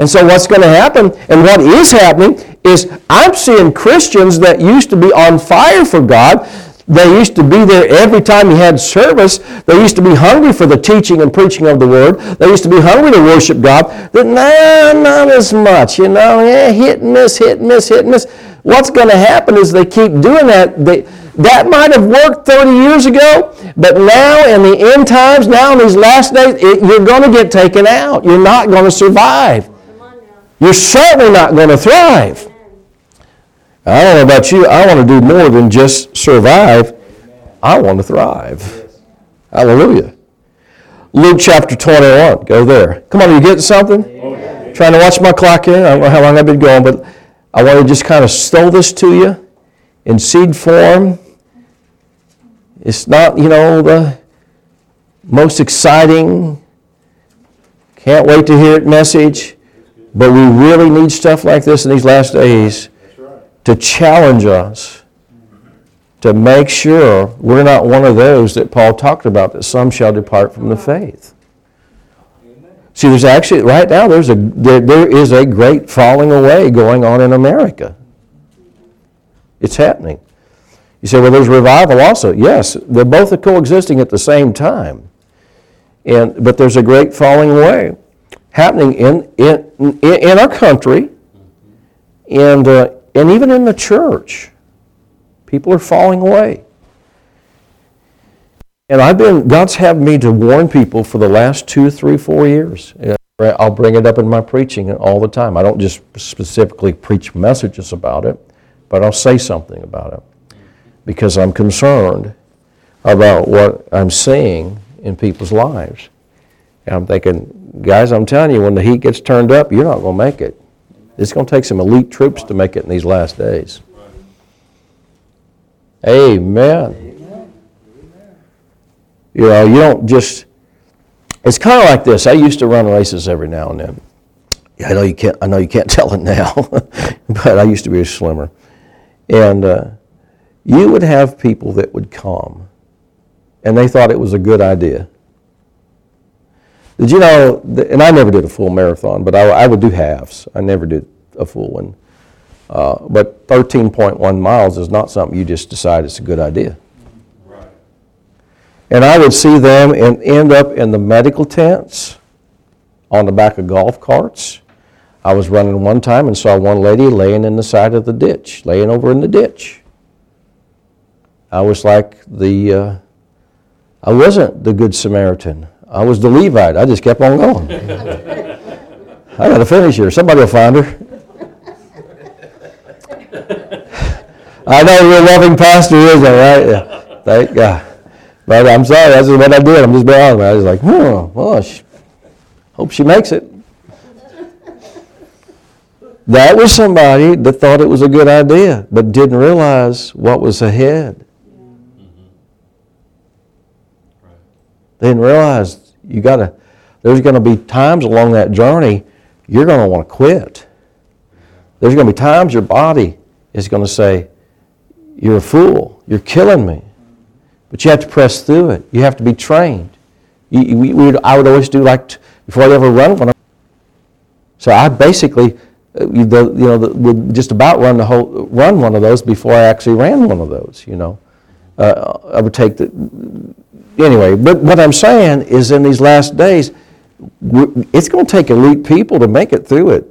And so what's going to happen, and what is happening, is I'm seeing Christians that used to be on fire for God. They used to be there every time you had service. They used to be hungry for the teaching and preaching of the Word. They used to be hungry to worship God. But now, not as much, you know. Yeah, hit and miss, hit and miss, hit and miss. What's going to happen is they keep doing that. They, that might have worked 30 years ago, but now in the end times, now in these last days, it, you're going to get taken out. You're not going to survive. You're certainly not going to thrive. I don't know about you, I want to do more than just survive. I want to thrive. Hallelujah. Luke chapter 21, go there. Come on, are you getting something? Trying to watch my clock here. I don't know how long I've been going, but I want to just kind of stow this to you in seed form. It's not, you know, the most exciting, can't wait to hear it message. But we really need stuff like this in these last days to challenge us to make sure we're not one of those that Paul talked about, that some shall depart from the faith. See, there's actually, right now, there's a, there, there is a great falling away going on in America. It's happening. You say, well, there's revival also. Yes, they're both coexisting at the same time. And, but there's a great falling away happening in, in, in our country and, uh, and even in the church. People are falling away. And I've been, God's had me to warn people for the last two, three, four years. I'll bring it up in my preaching all the time. I don't just specifically preach messages about it, but I'll say something about it because I'm concerned about what I'm seeing in people's lives. I'm thinking, guys, I'm telling you, when the heat gets turned up, you're not going to make it. It's going to take some elite troops to make it in these last days. Amen. You know, you don't just, it's kind of like this. I used to run races every now and then. Yeah, I know you can't, I know you can't tell it now, but I used to be a slimmer. And uh, you would have people that would come, and they thought it was a good idea. Did you know, and I never did a full marathon, but I, I would do halves. I never did a full one. Uh, but 13.1 miles is not something you just decide it's a good idea. And I would see them and end up in the medical tents on the back of golf carts. I was running one time and saw one lady laying in the side of the ditch, laying over in the ditch. I was like the, uh, I wasn't the Good Samaritan. I was the Levite. I just kept on going. I got to finish here. Somebody will find her. I know you're a loving pastor, isn't it, right? Yeah. Thank God. But I'm sorry, that's what I did. I'm just being honest. I was like, hmm, well, she, hope she makes it. That was somebody that thought it was a good idea, but didn't realize what was ahead. They didn't realize you gotta, there's gonna be times along that journey you're gonna wanna quit. There's gonna be times your body is gonna say, You're a fool, you're killing me. But you have to press through it. You have to be trained. You, we, we, I would always do like, t- before I'd ever run one. Of So I basically, uh, you know, would just about run the whole, run one of those before I actually ran one of those, you know. Uh, I would take the, anyway, but what I'm saying is in these last days, it's going to take elite people to make it through it.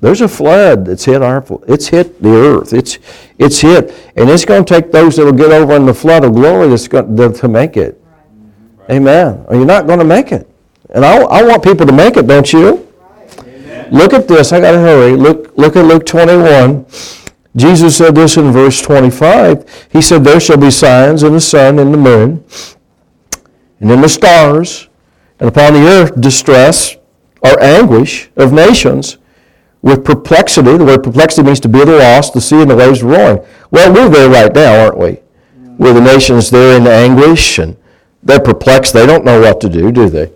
There's a flood that's hit our, it's hit the earth. It's, it's hit, and it's going to take those that will get over in the flood of glory that's going, to to make it. Amen. Or you're not going to make it. And I, I want people to make it, don't you? Look at this. I got to hurry. Look, look at Luke 21. Jesus said this in verse 25. He said, There shall be signs in the sun and the moon, and in the stars, and upon the earth distress or anguish of nations with perplexity. The word perplexity means to be at a loss, the sea and the waves roaring. Well, we're there right now, aren't we? Where the nations there in anguish and they're perplexed. They don't know what to do, do they?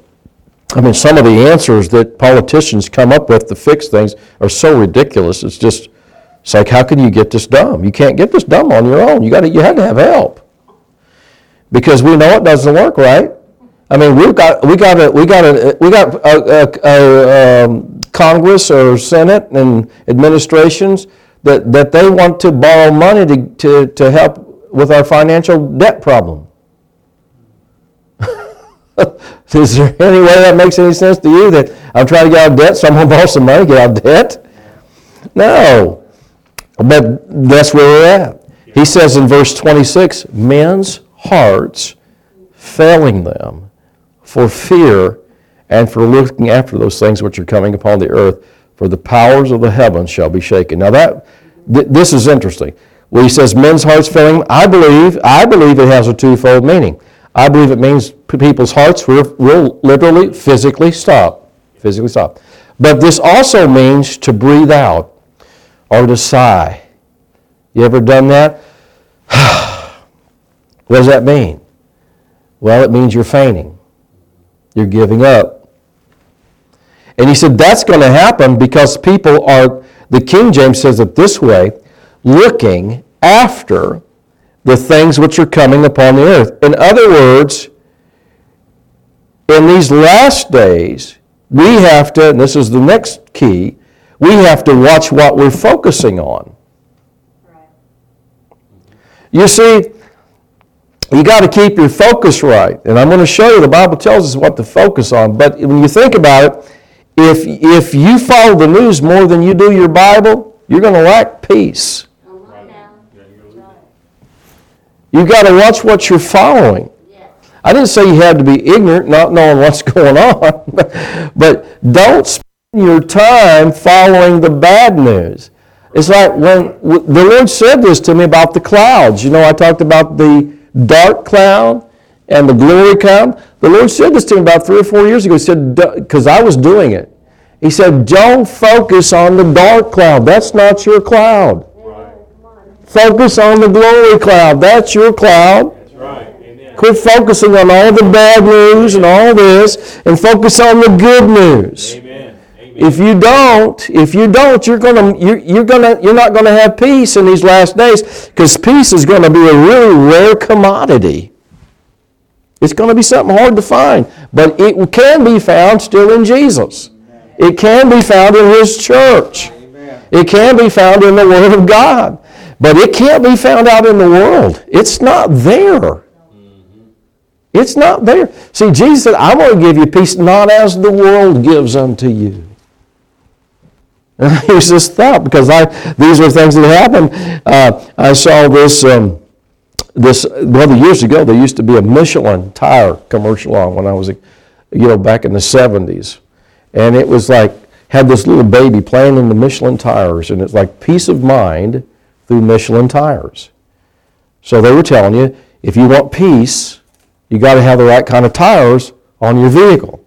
I mean, some of the answers that politicians come up with to fix things are so ridiculous. It's just, it's like, how can you get this dumb? You can't get this dumb on your own. You got to, you had to have help because we know it doesn't work right. I mean, we've got, we got a, we got a, we got a, a, a um, Congress or Senate and administrations that, that they want to borrow money to, to, to help with our financial debt problem. Is there any way that makes any sense to you that I'm trying to get out of debt, so I'm going to borrow some money, get out of debt? No. But that's where we're at. He says in verse 26, men's hearts failing them for fear and for looking after those things which are coming upon the earth, for the powers of the heavens shall be shaken. Now that, th- this is interesting. When he says men's hearts failing, I believe, I believe it has a twofold meaning. I believe it means people's hearts will, will literally, physically stop, physically stop. But this also means to breathe out or to sigh. You ever done that? what does that mean? Well, it means you're fainting. You're giving up. And he said that's going to happen because people are, the King James says it this way, looking after the things which are coming upon the earth. In other words, in these last days, we have to, and this is the next key, we have to watch what we're focusing on. You see, you got to keep your focus right. And I'm going to show you, the Bible tells us what to focus on. But when you think about it, if, if you follow the news more than you do your Bible, you're going to lack peace. Come on now. Yeah, you go Right. You've got to watch what you're following. I didn't say you had to be ignorant, not knowing what's going on, but don't your time following the bad news. It's like when the Lord said this to me about the clouds. You know, I talked about the dark cloud and the glory cloud. The Lord said this to me about three or four years ago. He said, because I was doing it. He said, don't focus on the dark cloud. That's not your cloud. Right. Focus on the glory cloud. That's your cloud. That's right. Amen. Quit focusing on all the bad news and all this and focus on the good news. Amen. If you don't, if you don't, you're gonna you're, you're gonna you're not gonna have peace in these last days because peace is gonna be a really rare commodity. It's gonna be something hard to find, but it can be found still in Jesus. It can be found in His church. It can be found in the Word of God, but it can't be found out in the world. It's not there. It's not there. See, Jesus said, I'm going to give you peace not as the world gives unto you. Use this thought because I, these are things that happened. Uh, I saw this, um, this, well, years ago, there used to be a Michelin tire commercial on when I was, you know, back in the 70s. And it was like, had this little baby playing in the Michelin tires, and it's like peace of mind through Michelin tires. So they were telling you, if you want peace, you got to have the right kind of tires on your vehicle.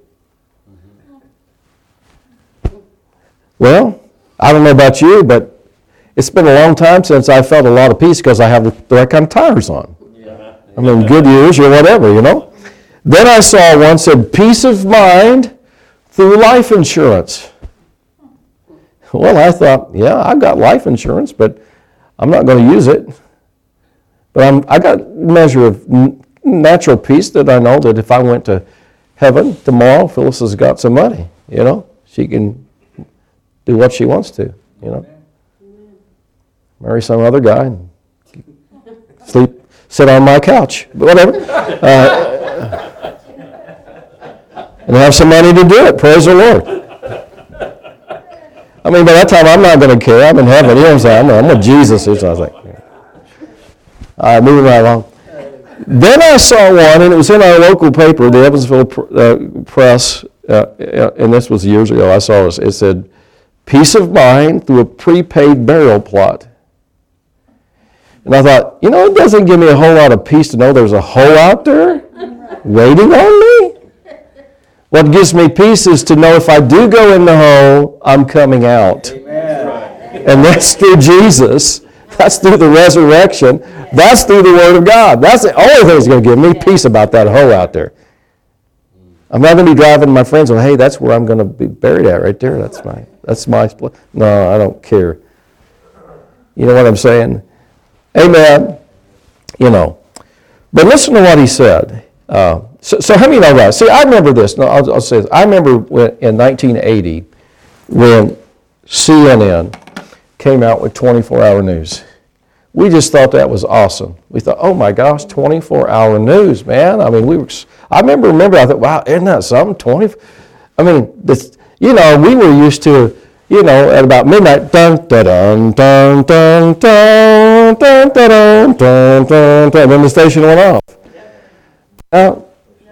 Well, I don't know about you, but it's been a long time since I felt a lot of peace because I have the right kind of tires on. I mean, Goodyears or whatever, you know. Then I saw one said, peace of mind through life insurance. Well, I thought, yeah, I've got life insurance, but I'm not going to use it. But I'm, I got a measure of natural peace that I know that if I went to heaven tomorrow, Phyllis has got some money, you know. She can do what she wants to, you know. Marry some other guy and sleep, sit on my couch, whatever. Uh, and have some money to do it. Praise the Lord. I mean, by that time, I'm not going to care. I'm in heaven. You know what I'm saying? I'm, with Jesus. Or something. All right, moving right along. Then I saw one, and it was in our local paper, the Evansville uh, Press, uh, uh, and this was years ago. I saw this. It said, "Peace of mind through a prepaid burial plot." And I thought, you know, it doesn't give me a whole lot of peace to know there's a hole out there waiting on me. What gives me peace is to know if I do go in the hole, I'm coming out. Amen. And that's through Jesus. That's through the resurrection. That's through the Word of God. That's the only thing that's going to give me peace about that hole out there. I'm not going to be driving my friends and hey, that's where I'm going to be buried at right there. That's my that's my split. No, I don't care. You know what I'm saying? Amen. You know. But listen to what he said. Uh, so, so how many know that? See, I remember this. No, I'll, I'll say this. I remember when, in 1980 when CNN came out with 24-hour news. We just thought that was awesome. We thought, oh my gosh, 24-hour news, man. I mean, we were. I remember, remember. I thought, wow, isn't that something? 20. I mean, this. You know, we were used to, you know, at about midnight, dun dun dun dun dun dun dun dun dun dun dun, then the station went off. Now,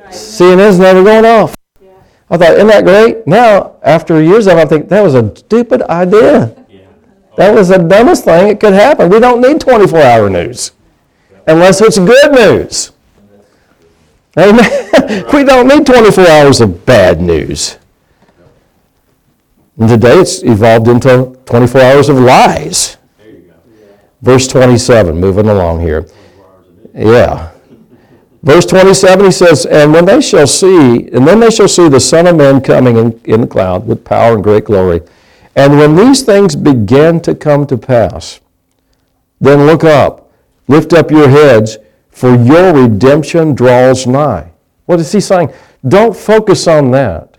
CNN's never going off. I thought, isn't that great? Now, after years of I think that was a stupid idea. That was the dumbest thing that could happen. We don't need 24 hour news unless it's good news. Amen. we don't need 24 hours of bad news. And today it's evolved into 24 hours of lies. Verse 27, moving along here. Yeah. Verse 27, he says, And when they shall see, and then they shall see the Son of Man coming in, in the cloud with power and great glory. And when these things begin to come to pass, then look up, lift up your heads, for your redemption draws nigh. What is he saying? Don't focus on that.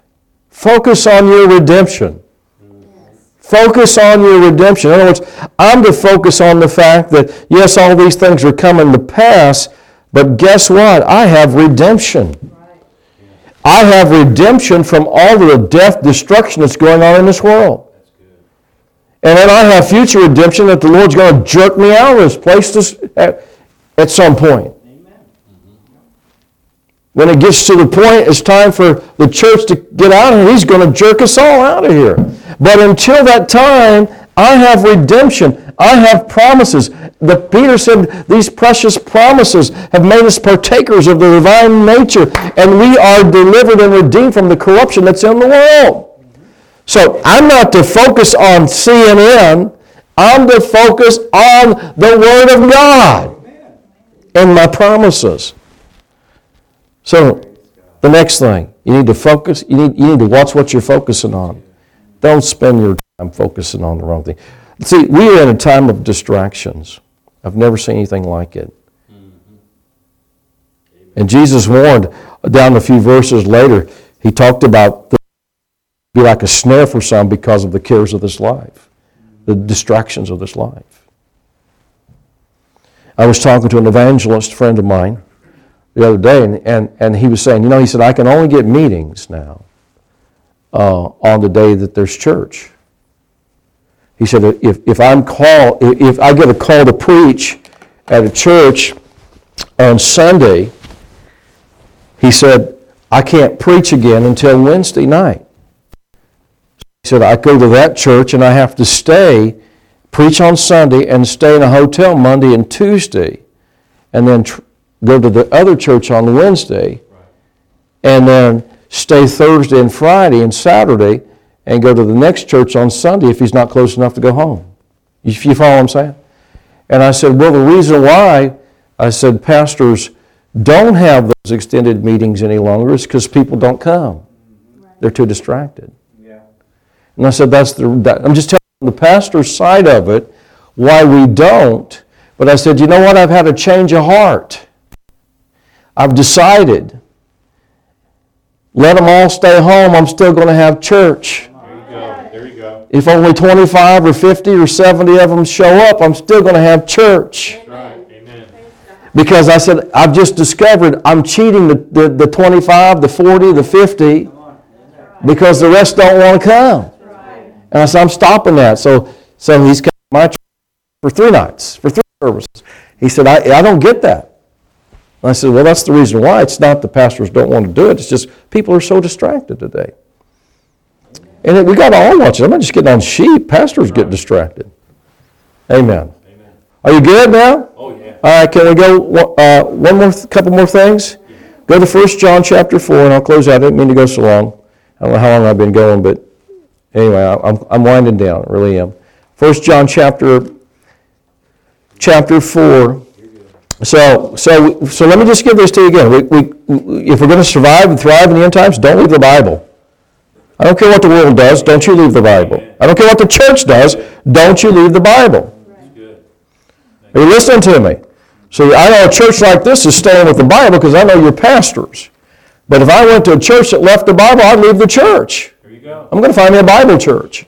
Focus on your redemption. Focus on your redemption. In other words, I'm to focus on the fact that, yes, all these things are coming to pass, but guess what? I have redemption. I have redemption from all the death, destruction that's going on in this world. And then I have future redemption that the Lord's going to jerk me out of this place at, at some point. When it gets to the point it's time for the church to get out here, He's going to jerk us all out of here. But until that time, I have redemption. I have promises. The Peter said these precious promises have made us partakers of the divine nature, and we are delivered and redeemed from the corruption that's in the world. So I'm not to focus on CNN. I'm to focus on the Word of God and my promises. So the next thing, you need to focus, you need, you need to watch what you're focusing on. Don't spend your time focusing on the wrong thing. See, we are in a time of distractions. I've never seen anything like it. And Jesus warned down a few verses later, he talked about be like a snare for some because of the cares of this life, the distractions of this life. I was talking to an evangelist friend of mine the other day, and, and, and he was saying, you know, he said, I can only get meetings now uh, on the day that there's church. He said, if, if I'm called, if I get a call to preach at a church on Sunday, he said, I can't preach again until Wednesday night. He said, I go to that church and I have to stay, preach on Sunday, and stay in a hotel Monday and Tuesday, and then tr- go to the other church on Wednesday, and then stay Thursday and Friday and Saturday, and go to the next church on Sunday if he's not close enough to go home. If you follow what I'm saying? And I said, well, the reason why, I said, pastors don't have those extended meetings any longer is because people don't come. They're too distracted. Yeah. And I said, that's the, that, I'm just telling the pastor's side of it, why we don't. But I said, you know what? I've had a change of heart. I've decided, let them all stay home. I'm still going to have church. There you go, there you go. If only 25 or 50 or 70 of them show up, I'm still going to have church. That's right, amen. Because I said, I've just discovered I'm cheating the, the, the 25, the 40, the 50, because the rest don't want to come. And I said, I'm stopping that. So, so he's come to my church for three nights, for three services. He said, I, I don't get that. And I said, well, that's the reason why. It's not the pastors don't want to do it. It's just people are so distracted today. And we got to all watch it. I'm not just getting on sheep. Pastors get distracted. Amen. Amen. Are you good now? Oh, yeah. All right, can we go, uh, one more, couple more things? Go to 1 John chapter 4, and I'll close out. I didn't mean to go so long. I don't know how long I've been going, but anyway, I'm, I'm winding down, I really am. 1 John chapter, chapter 4. So, so, so let me just give this to you again. We, we, if we're going to survive and thrive in the end times, don't leave the Bible. I don't care what the world does, don't you leave the Bible. I don't care what the church does, don't you leave the Bible. Are you listening to me? So I know a church like this is staying with the Bible because I know you're pastors. But if I went to a church that left the Bible, I'd leave the church. There you go. I'm going to find me a Bible church.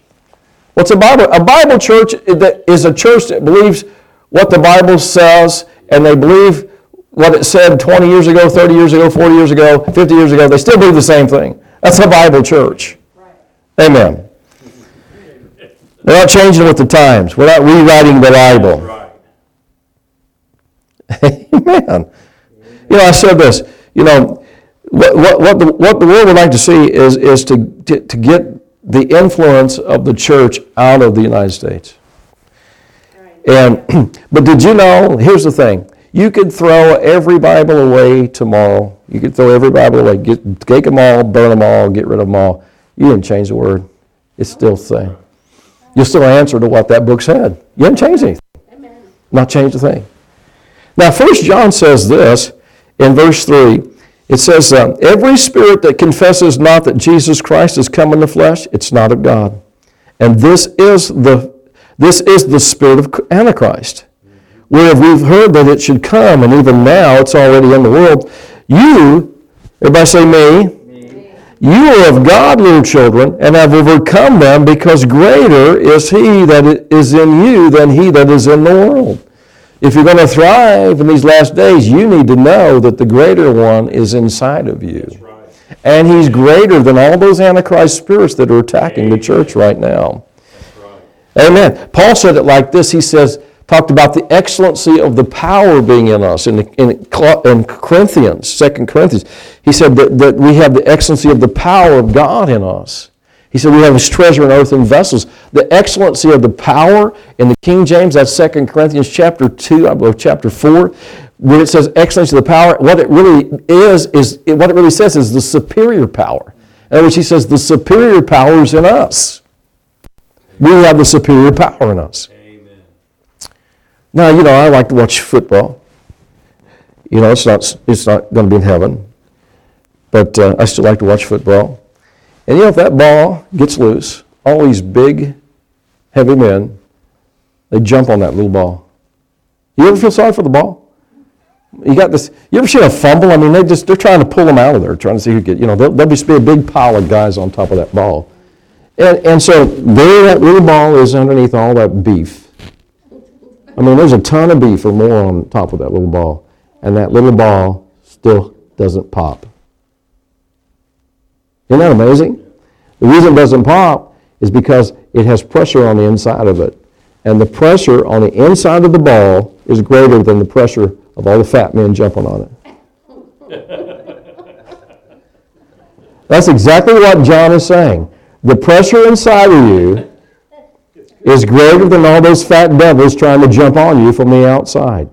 What's a Bible? A Bible church that is a church that believes what the Bible says and they believe what it said 20 years ago, 30 years ago, 40 years ago, 50 years ago. They still believe the same thing. That's a Bible church. Amen. We're not changing with the times. We're not rewriting the Bible. Right. Amen. You know, I said this, you know, what, what, what, the, what the world would like to see is, is to, to, to get the influence of the church out of the United States. And, but did you know, here's the thing, you could throw every Bible away tomorrow. You could throw every Bible away, get, take them all, burn them all, get rid of them all. You didn't change the word. It's still the same. You'll still answer to what that book said. You haven't changed anything. Not changed a thing. Now, First John says this in verse 3. It says, uh, Every spirit that confesses not that Jesus Christ has come in the flesh, it's not of God. And this is the, this is the spirit of Antichrist. Whereof we've heard that it should come, and even now it's already in the world. You, everybody say me, you are of God, little children, and have overcome them, because greater is he that is in you than he that is in the world. If you're going to thrive in these last days, you need to know that the greater one is inside of you. Right. And he's greater than all those Antichrist spirits that are attacking the church right now. Amen. Paul said it like this. He says, talked about the excellency of the power being in us in, in, in Corinthians, 2 Corinthians. He said that, that we have the excellency of the power of God in us. He said we have his treasure in earthen vessels. The excellency of the power in the King James, that's 2 Corinthians chapter 2, I believe chapter 4, when it says excellency of the power, what it really is, is what it really says is the superior power. In other words, he says the superior power is in us. We have the superior power in us. Amen. Now, you know, I like to watch football. You know, it's not, it's not going to be in heaven, but uh, I still like to watch football. And you know, if that ball gets loose, all these big, heavy men, they jump on that little ball. You ever feel sorry for the ball? You got this. You ever see a fumble? I mean, they just they're trying to pull them out of there, trying to see who get. You know, there'll, there'll just be a big pile of guys on top of that ball, and and so there that little ball is underneath all that beef. I mean, there's a ton of beef or more on top of that little ball, and that little ball still doesn't pop. Isn't that amazing? The reason it doesn't pop is because it has pressure on the inside of it. And the pressure on the inside of the ball is greater than the pressure of all the fat men jumping on it. That's exactly what John is saying. The pressure inside of you is greater than all those fat devils trying to jump on you from the outside.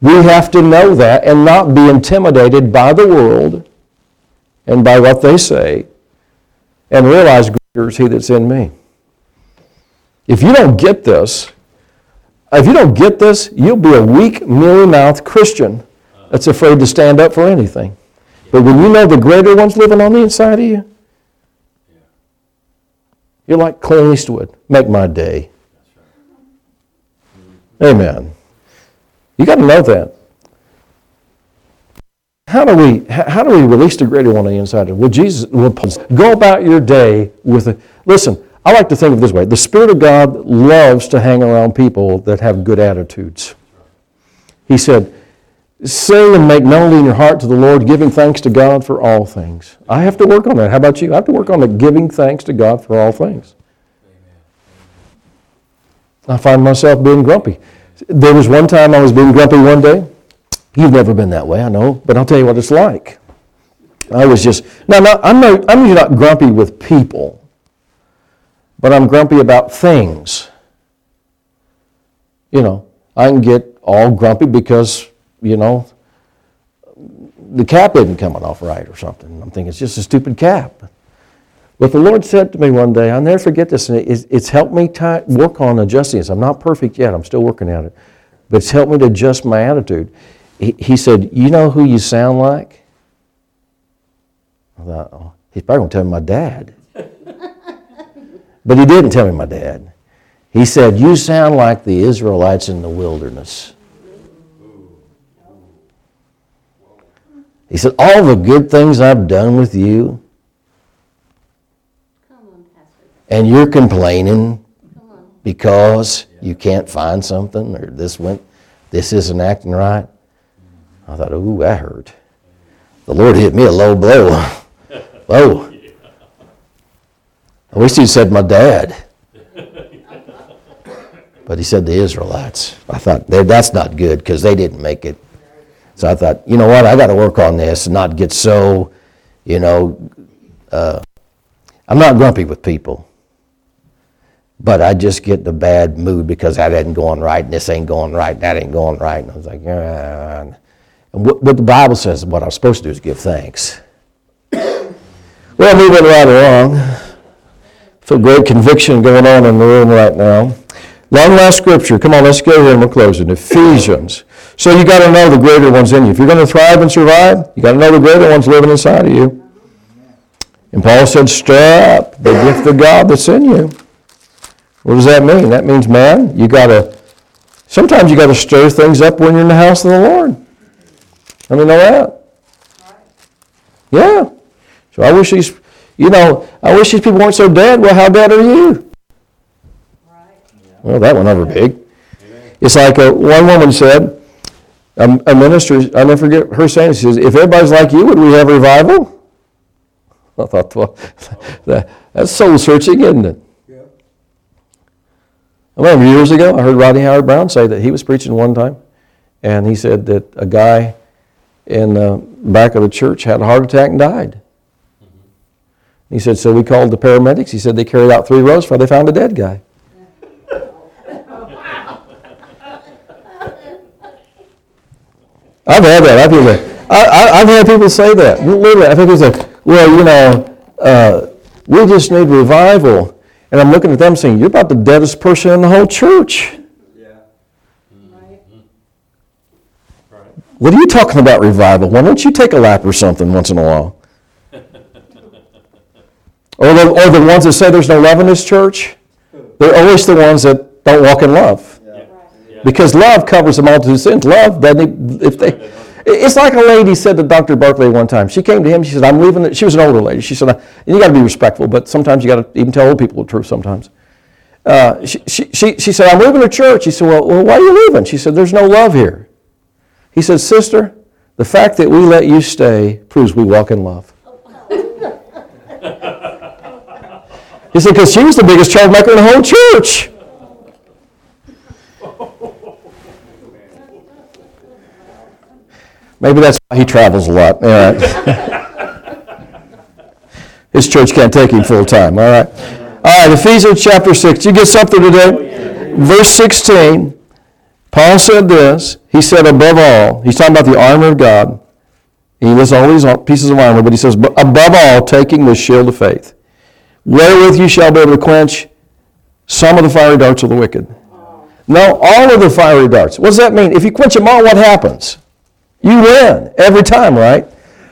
We have to know that and not be intimidated by the world and by what they say and realize greater is he that's in me. If you don't get this, if you don't get this, you'll be a weak, mealy-mouthed Christian that's afraid to stand up for anything. But when you know the greater one's living on the inside of you, you're like Clint Eastwood. Make my day. Amen. You got to know that. How do we how do we release the greater one on the inside? Well, Jesus will go about your day with a listen. I like to think of it this way: the Spirit of God loves to hang around people that have good attitudes. He said, "Sing and make melody in your heart to the Lord, giving thanks to God for all things." I have to work on that. How about you? I have to work on the giving thanks to God for all things. I find myself being grumpy. There was one time I was being grumpy one day. You've never been that way, I know, but I'll tell you what it's like. I was just no, no. I'm not. I'm usually not grumpy with people, but I'm grumpy about things. You know, I can get all grumpy because you know the cap isn't coming off right or something. I'm thinking it's just a stupid cap. But the Lord said to me one day, I'll never forget this, and it's, it's helped me ti work on adjusting this. I'm not perfect yet. I'm still working at it, but it's helped me to adjust my attitude. He, he said, "You know who you sound like?" I thought, oh, he's probably going to tell me my dad. but he didn't tell me my dad. He said, You sound like the Israelites in the wilderness. He said, All the good things I've done with you, and you're complaining because you can't find something or this went, this isn't acting right. I thought, ooh, that hurt. The Lord hit me a low blow. Whoa. I wish he'd said my dad. But he said the Israelites. I thought, that's not good because they didn't make it. So I thought, you know what, I got to work on this and not get so, you know, uh, I'm not grumpy with people. But I just get the bad mood because that ain't going right, and this ain't going right, and that ain't going right. And I was like, "Ah." and what, what the Bible says, what I'm supposed to do is give thanks. well, moving right along. Feel great conviction going on in the room right now. Long last scripture. Come on, let's go here and we're closing. Ephesians. So you got to know the greater one's in you. If you're going to thrive and survive, you got to know the greater one's living inside of you. And Paul said, stir up the gift of God that's in you. What does that mean? That means, man, you got to, sometimes you got to stir things up when you're in the house of the Lord. Let me know that. Yeah. So I wish these, you know, I wish these people weren't so dead. Well, how dead are you? Well, that went over big. It's like uh, one woman said, a, a minister, I never forget her saying, she says, if everybody's like you, would we have revival? I thought, well, that, that's soul searching, isn't it? Yeah. I remember years ago, I heard Rodney Howard Browne say that he was preaching one time, and he said that a guy in the back of the church had a heart attack and died. Mm-hmm. He said, so we called the paramedics. He said they carried out three rows before they found a dead guy. I've had that. I've had that. I, I, I've had people say that. Literally, I've had people say, well, you know, uh, we just need revival. And I'm looking at them saying, you're about the deadest person in the whole church. Yeah. Right. What are you talking about revival? Why don't you take a lap or something once in a while? or, the, or the ones that say there's no love in this church? They're always the ones that don't walk in love. Because love covers a multitude of sins. Love doesn't. If they, it's like a lady said to Dr. Barclay one time. She came to him. She said, "I'm leaving." The, she was an older lady. She said, "And you got to be respectful, but sometimes you got to even tell old people the truth. Sometimes." Uh, she, she, she, she said, "I'm leaving the church." He said, well, "Well, why are you leaving?" She said, "There's no love here." He said, "Sister, the fact that we let you stay proves we walk in love." he said, "Because she was the biggest troublemaker in the whole church." Maybe that's why he travels a lot. All right. His church can't take him full time. All right. All right, Ephesians chapter 6. You get something today? Verse 16. Paul said this. He said, above all, he's talking about the armor of God. He lists all these pieces of armor, but he says, above all, taking the shield of faith, wherewith you shall be able to quench some of the fiery darts of the wicked. No, all of the fiery darts. What does that mean? If you quench them all, what happens? You win every time, right?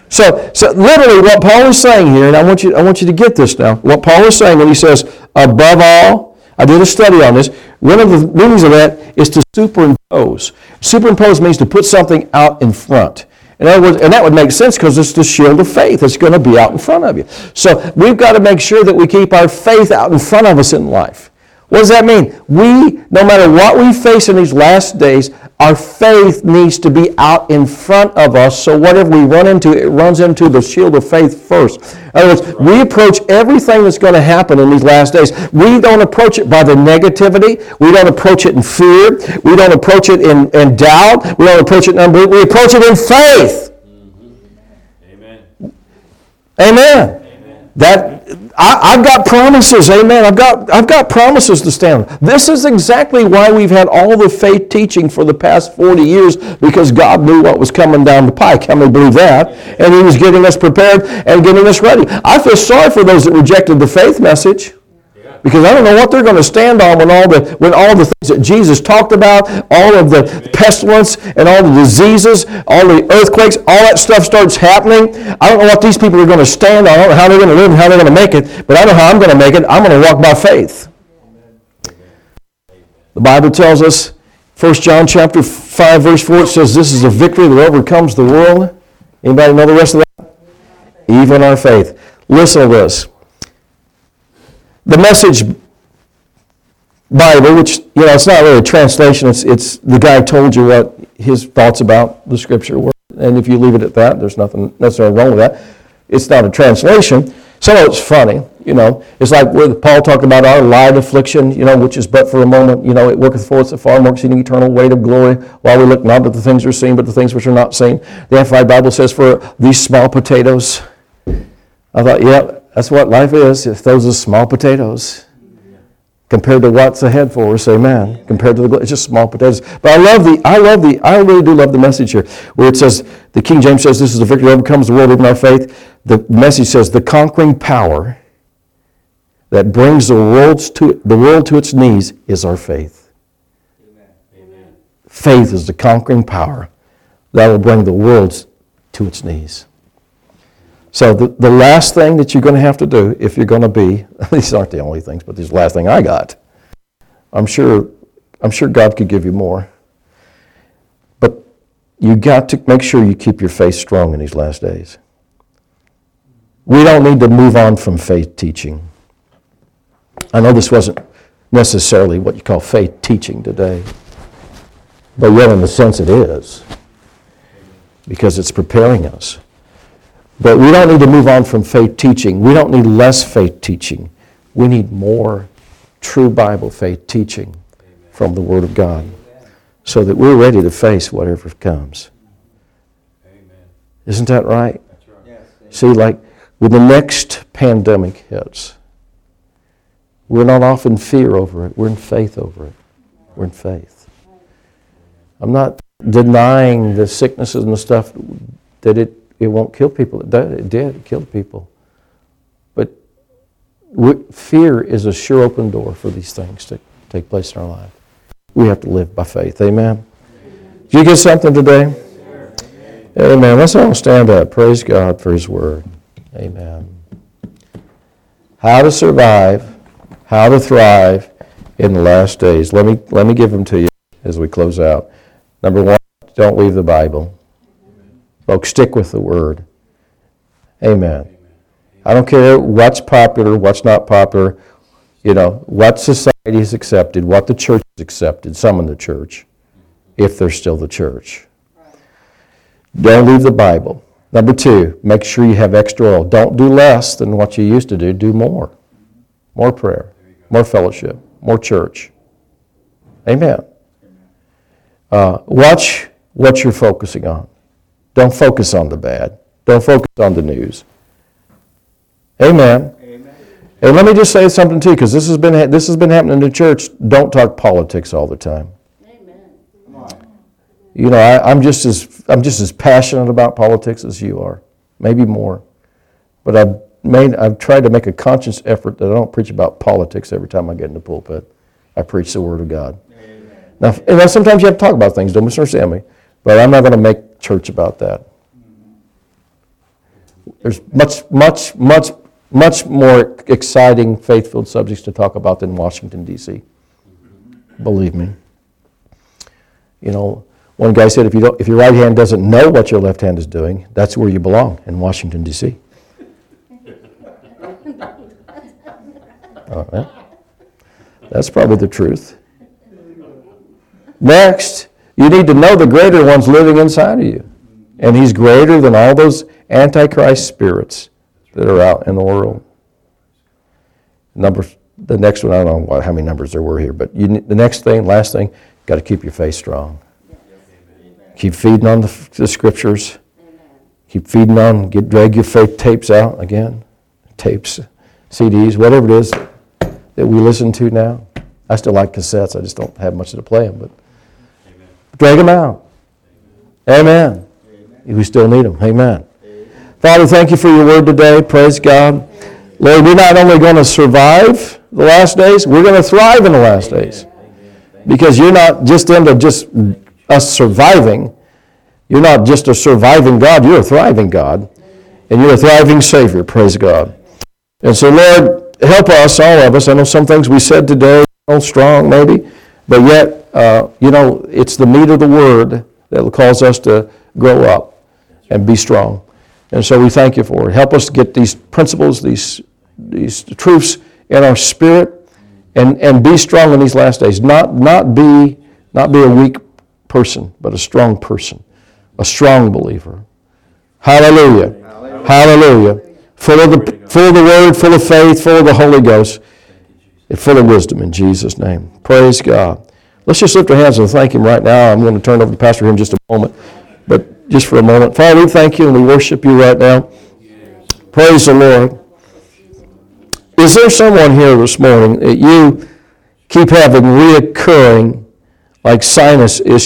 So, so literally what Paul is saying here, and I want you, I want you to get this now. What Paul is saying when he says, above all, I did a study on this. One of the meanings of that is to superimpose. Superimpose means to put something out in front. In other words, and that would make sense because it's the shield of faith. It's going to be out in front of you. So we've got to make sure that we keep our faith out in front of us in life. What does that mean? We, no matter what we face in these last days, our faith needs to be out in front of us. So whatever we run into, it runs into the shield of faith first. In other words, we approach everything that's going to happen in these last days. We don't approach it by the negativity. We don't approach it in fear. We don't approach it in, in doubt. We don't approach it in unbelief. We approach it in faith. Mm-hmm. Amen. Amen. That I, I've got promises, amen. I've got I've got promises to stand. on. This is exactly why we've had all the faith teaching for the past 40 years, because God knew what was coming down the pike. How many believe that? And He was getting us prepared and getting us ready. I feel sorry for those that rejected the faith message. Because I don't know what they're going to stand on when all the when all the things that Jesus talked about, all of the pestilence and all the diseases, all the earthquakes, all that stuff starts happening. I don't know what these people are going to stand on. I don't know how they're going to live and how they're going to make it, but I know how I'm going to make it. I'm going to walk by faith. The Bible tells us, 1 John chapter 5, verse 4, it says, This is a victory that overcomes the world. Anybody know the rest of that? Even our faith. Listen to this the message Bible, which, you know, it's not really a translation, it's, it's the guy told you what his thoughts about the scripture were. And if you leave it at that, there's nothing necessarily wrong with that. It's not a translation. Of it's funny, you know. It's like with Paul talked about our light affliction, you know, which is but for a moment, you know, it worketh for us a far more exceeding eternal weight of glory, while we look not at the things are seen, but the things which are not seen. The Amplified Bible says, for these small potatoes. I thought, yeah, that's what life is. If those are small potatoes compared to what's ahead for us, amen. Compared to the, it's just small potatoes. But I love the, I love the, I really do love the message here, where it says, the King James says, this is the victory that overcomes the world, even our faith. The message says, the conquering power that brings the, world's to, the world to its knees is our faith. Amen. Faith is the conquering power that will bring the world to its knees. So the, the last thing that you're going to have to do if you're going to be, these aren't the only things, but this is the last thing I got. I'm sure, I'm sure God could give you more. But you got to make sure you keep your faith strong in these last days. We don't need to move on from faith teaching. I know this wasn't necessarily what you call faith teaching today, but yet in the sense it is, because it's preparing us. But we don't need to move on from faith teaching. We don't need less faith teaching. We need more true Bible faith teaching from the Word of God so that we're ready to face whatever comes. Isn't that right? See, like when the next pandemic hits, we're not off in fear over it, we're in faith over it. We're in faith. I'm not denying the sicknesses and the stuff that it it won't kill people. It did. It did. It killed people. But fear is a sure open door for these things to take place in our life. We have to live by faith. Amen. Did you get something today? Amen. Let's all stand up. Praise God for His Word. Amen. How to survive, how to thrive in the last days. Let me let me give them to you as we close out. Number one, don't leave the Bible. Folks, stick with the word. Amen. I don't care what's popular, what's not popular, you know, what society has accepted, what the church has accepted, some in the church, if they're still the church. Don't leave the Bible. Number two, make sure you have extra oil. Don't do less than what you used to do, do more. More prayer, more fellowship, more church. Amen. Uh, watch what you're focusing on. Don't focus on the bad. Don't focus on the news. Amen. Amen. And let me just say something too, because this has been this has been happening in the church. Don't talk politics all the time. Amen. You know, I, I'm just as I'm just as passionate about politics as you are, maybe more. But I've made, I've tried to make a conscious effort that I don't preach about politics every time I get in the pulpit. I preach the Word of God. Now, and now sometimes you have to talk about things, don't misunderstand me, but I'm not going to make church about that. There's much, much, much, much more exciting, faith-filled subjects to talk about than Washington, D.C. Believe me. You know, one guy said, if, you don't, if your right hand doesn't know what your left hand is doing, that's where you belong, in Washington, D.C. All right. That's probably the truth. Next, you need to know the greater one's living inside of you. And he's greater than all those antichrist spirits that are out in the world. Number, the next one, I don't know how many numbers there were here, but you, the next thing, last thing, got to keep your faith strong. Keep feeding on the, the scriptures. Keep feeding on, get drag your faith tapes out again, tapes, CDs, whatever it is that we listen to now. I still like cassettes. I just don't have much to play them, but drag them out. Amen. We still need them. Amen. Father, thank you for your word today. Praise God. Lord, we're not only going to survive the last days, we're going to thrive in the last days. Because you're not just into just us surviving. You're not just a surviving God, you're a thriving God. And you're a thriving Savior. Praise God. And so, Lord, help us, all of us. I know some things we said today, little strong maybe, but yet, uh, you know, it's the meat of the Word that will cause us to grow up and be strong. And so we thank you for it. Help us get these principles, these, these truths in our spirit and, and be strong in these last days. Not, not, be, not be a weak person, but a strong person, a strong believer. Hallelujah. Hallelujah. Full of the, full of the Word, full of faith, full of the Holy Ghost, and full of wisdom in Jesus' name. Praise God. Let's just lift our hands and thank Him right now. I'm going to turn over to Pastor here in just a moment, but just for a moment. Father, we thank you and we worship you right now. Praise the Lord. Is there someone here this morning that you keep having reoccurring, like sinus issues?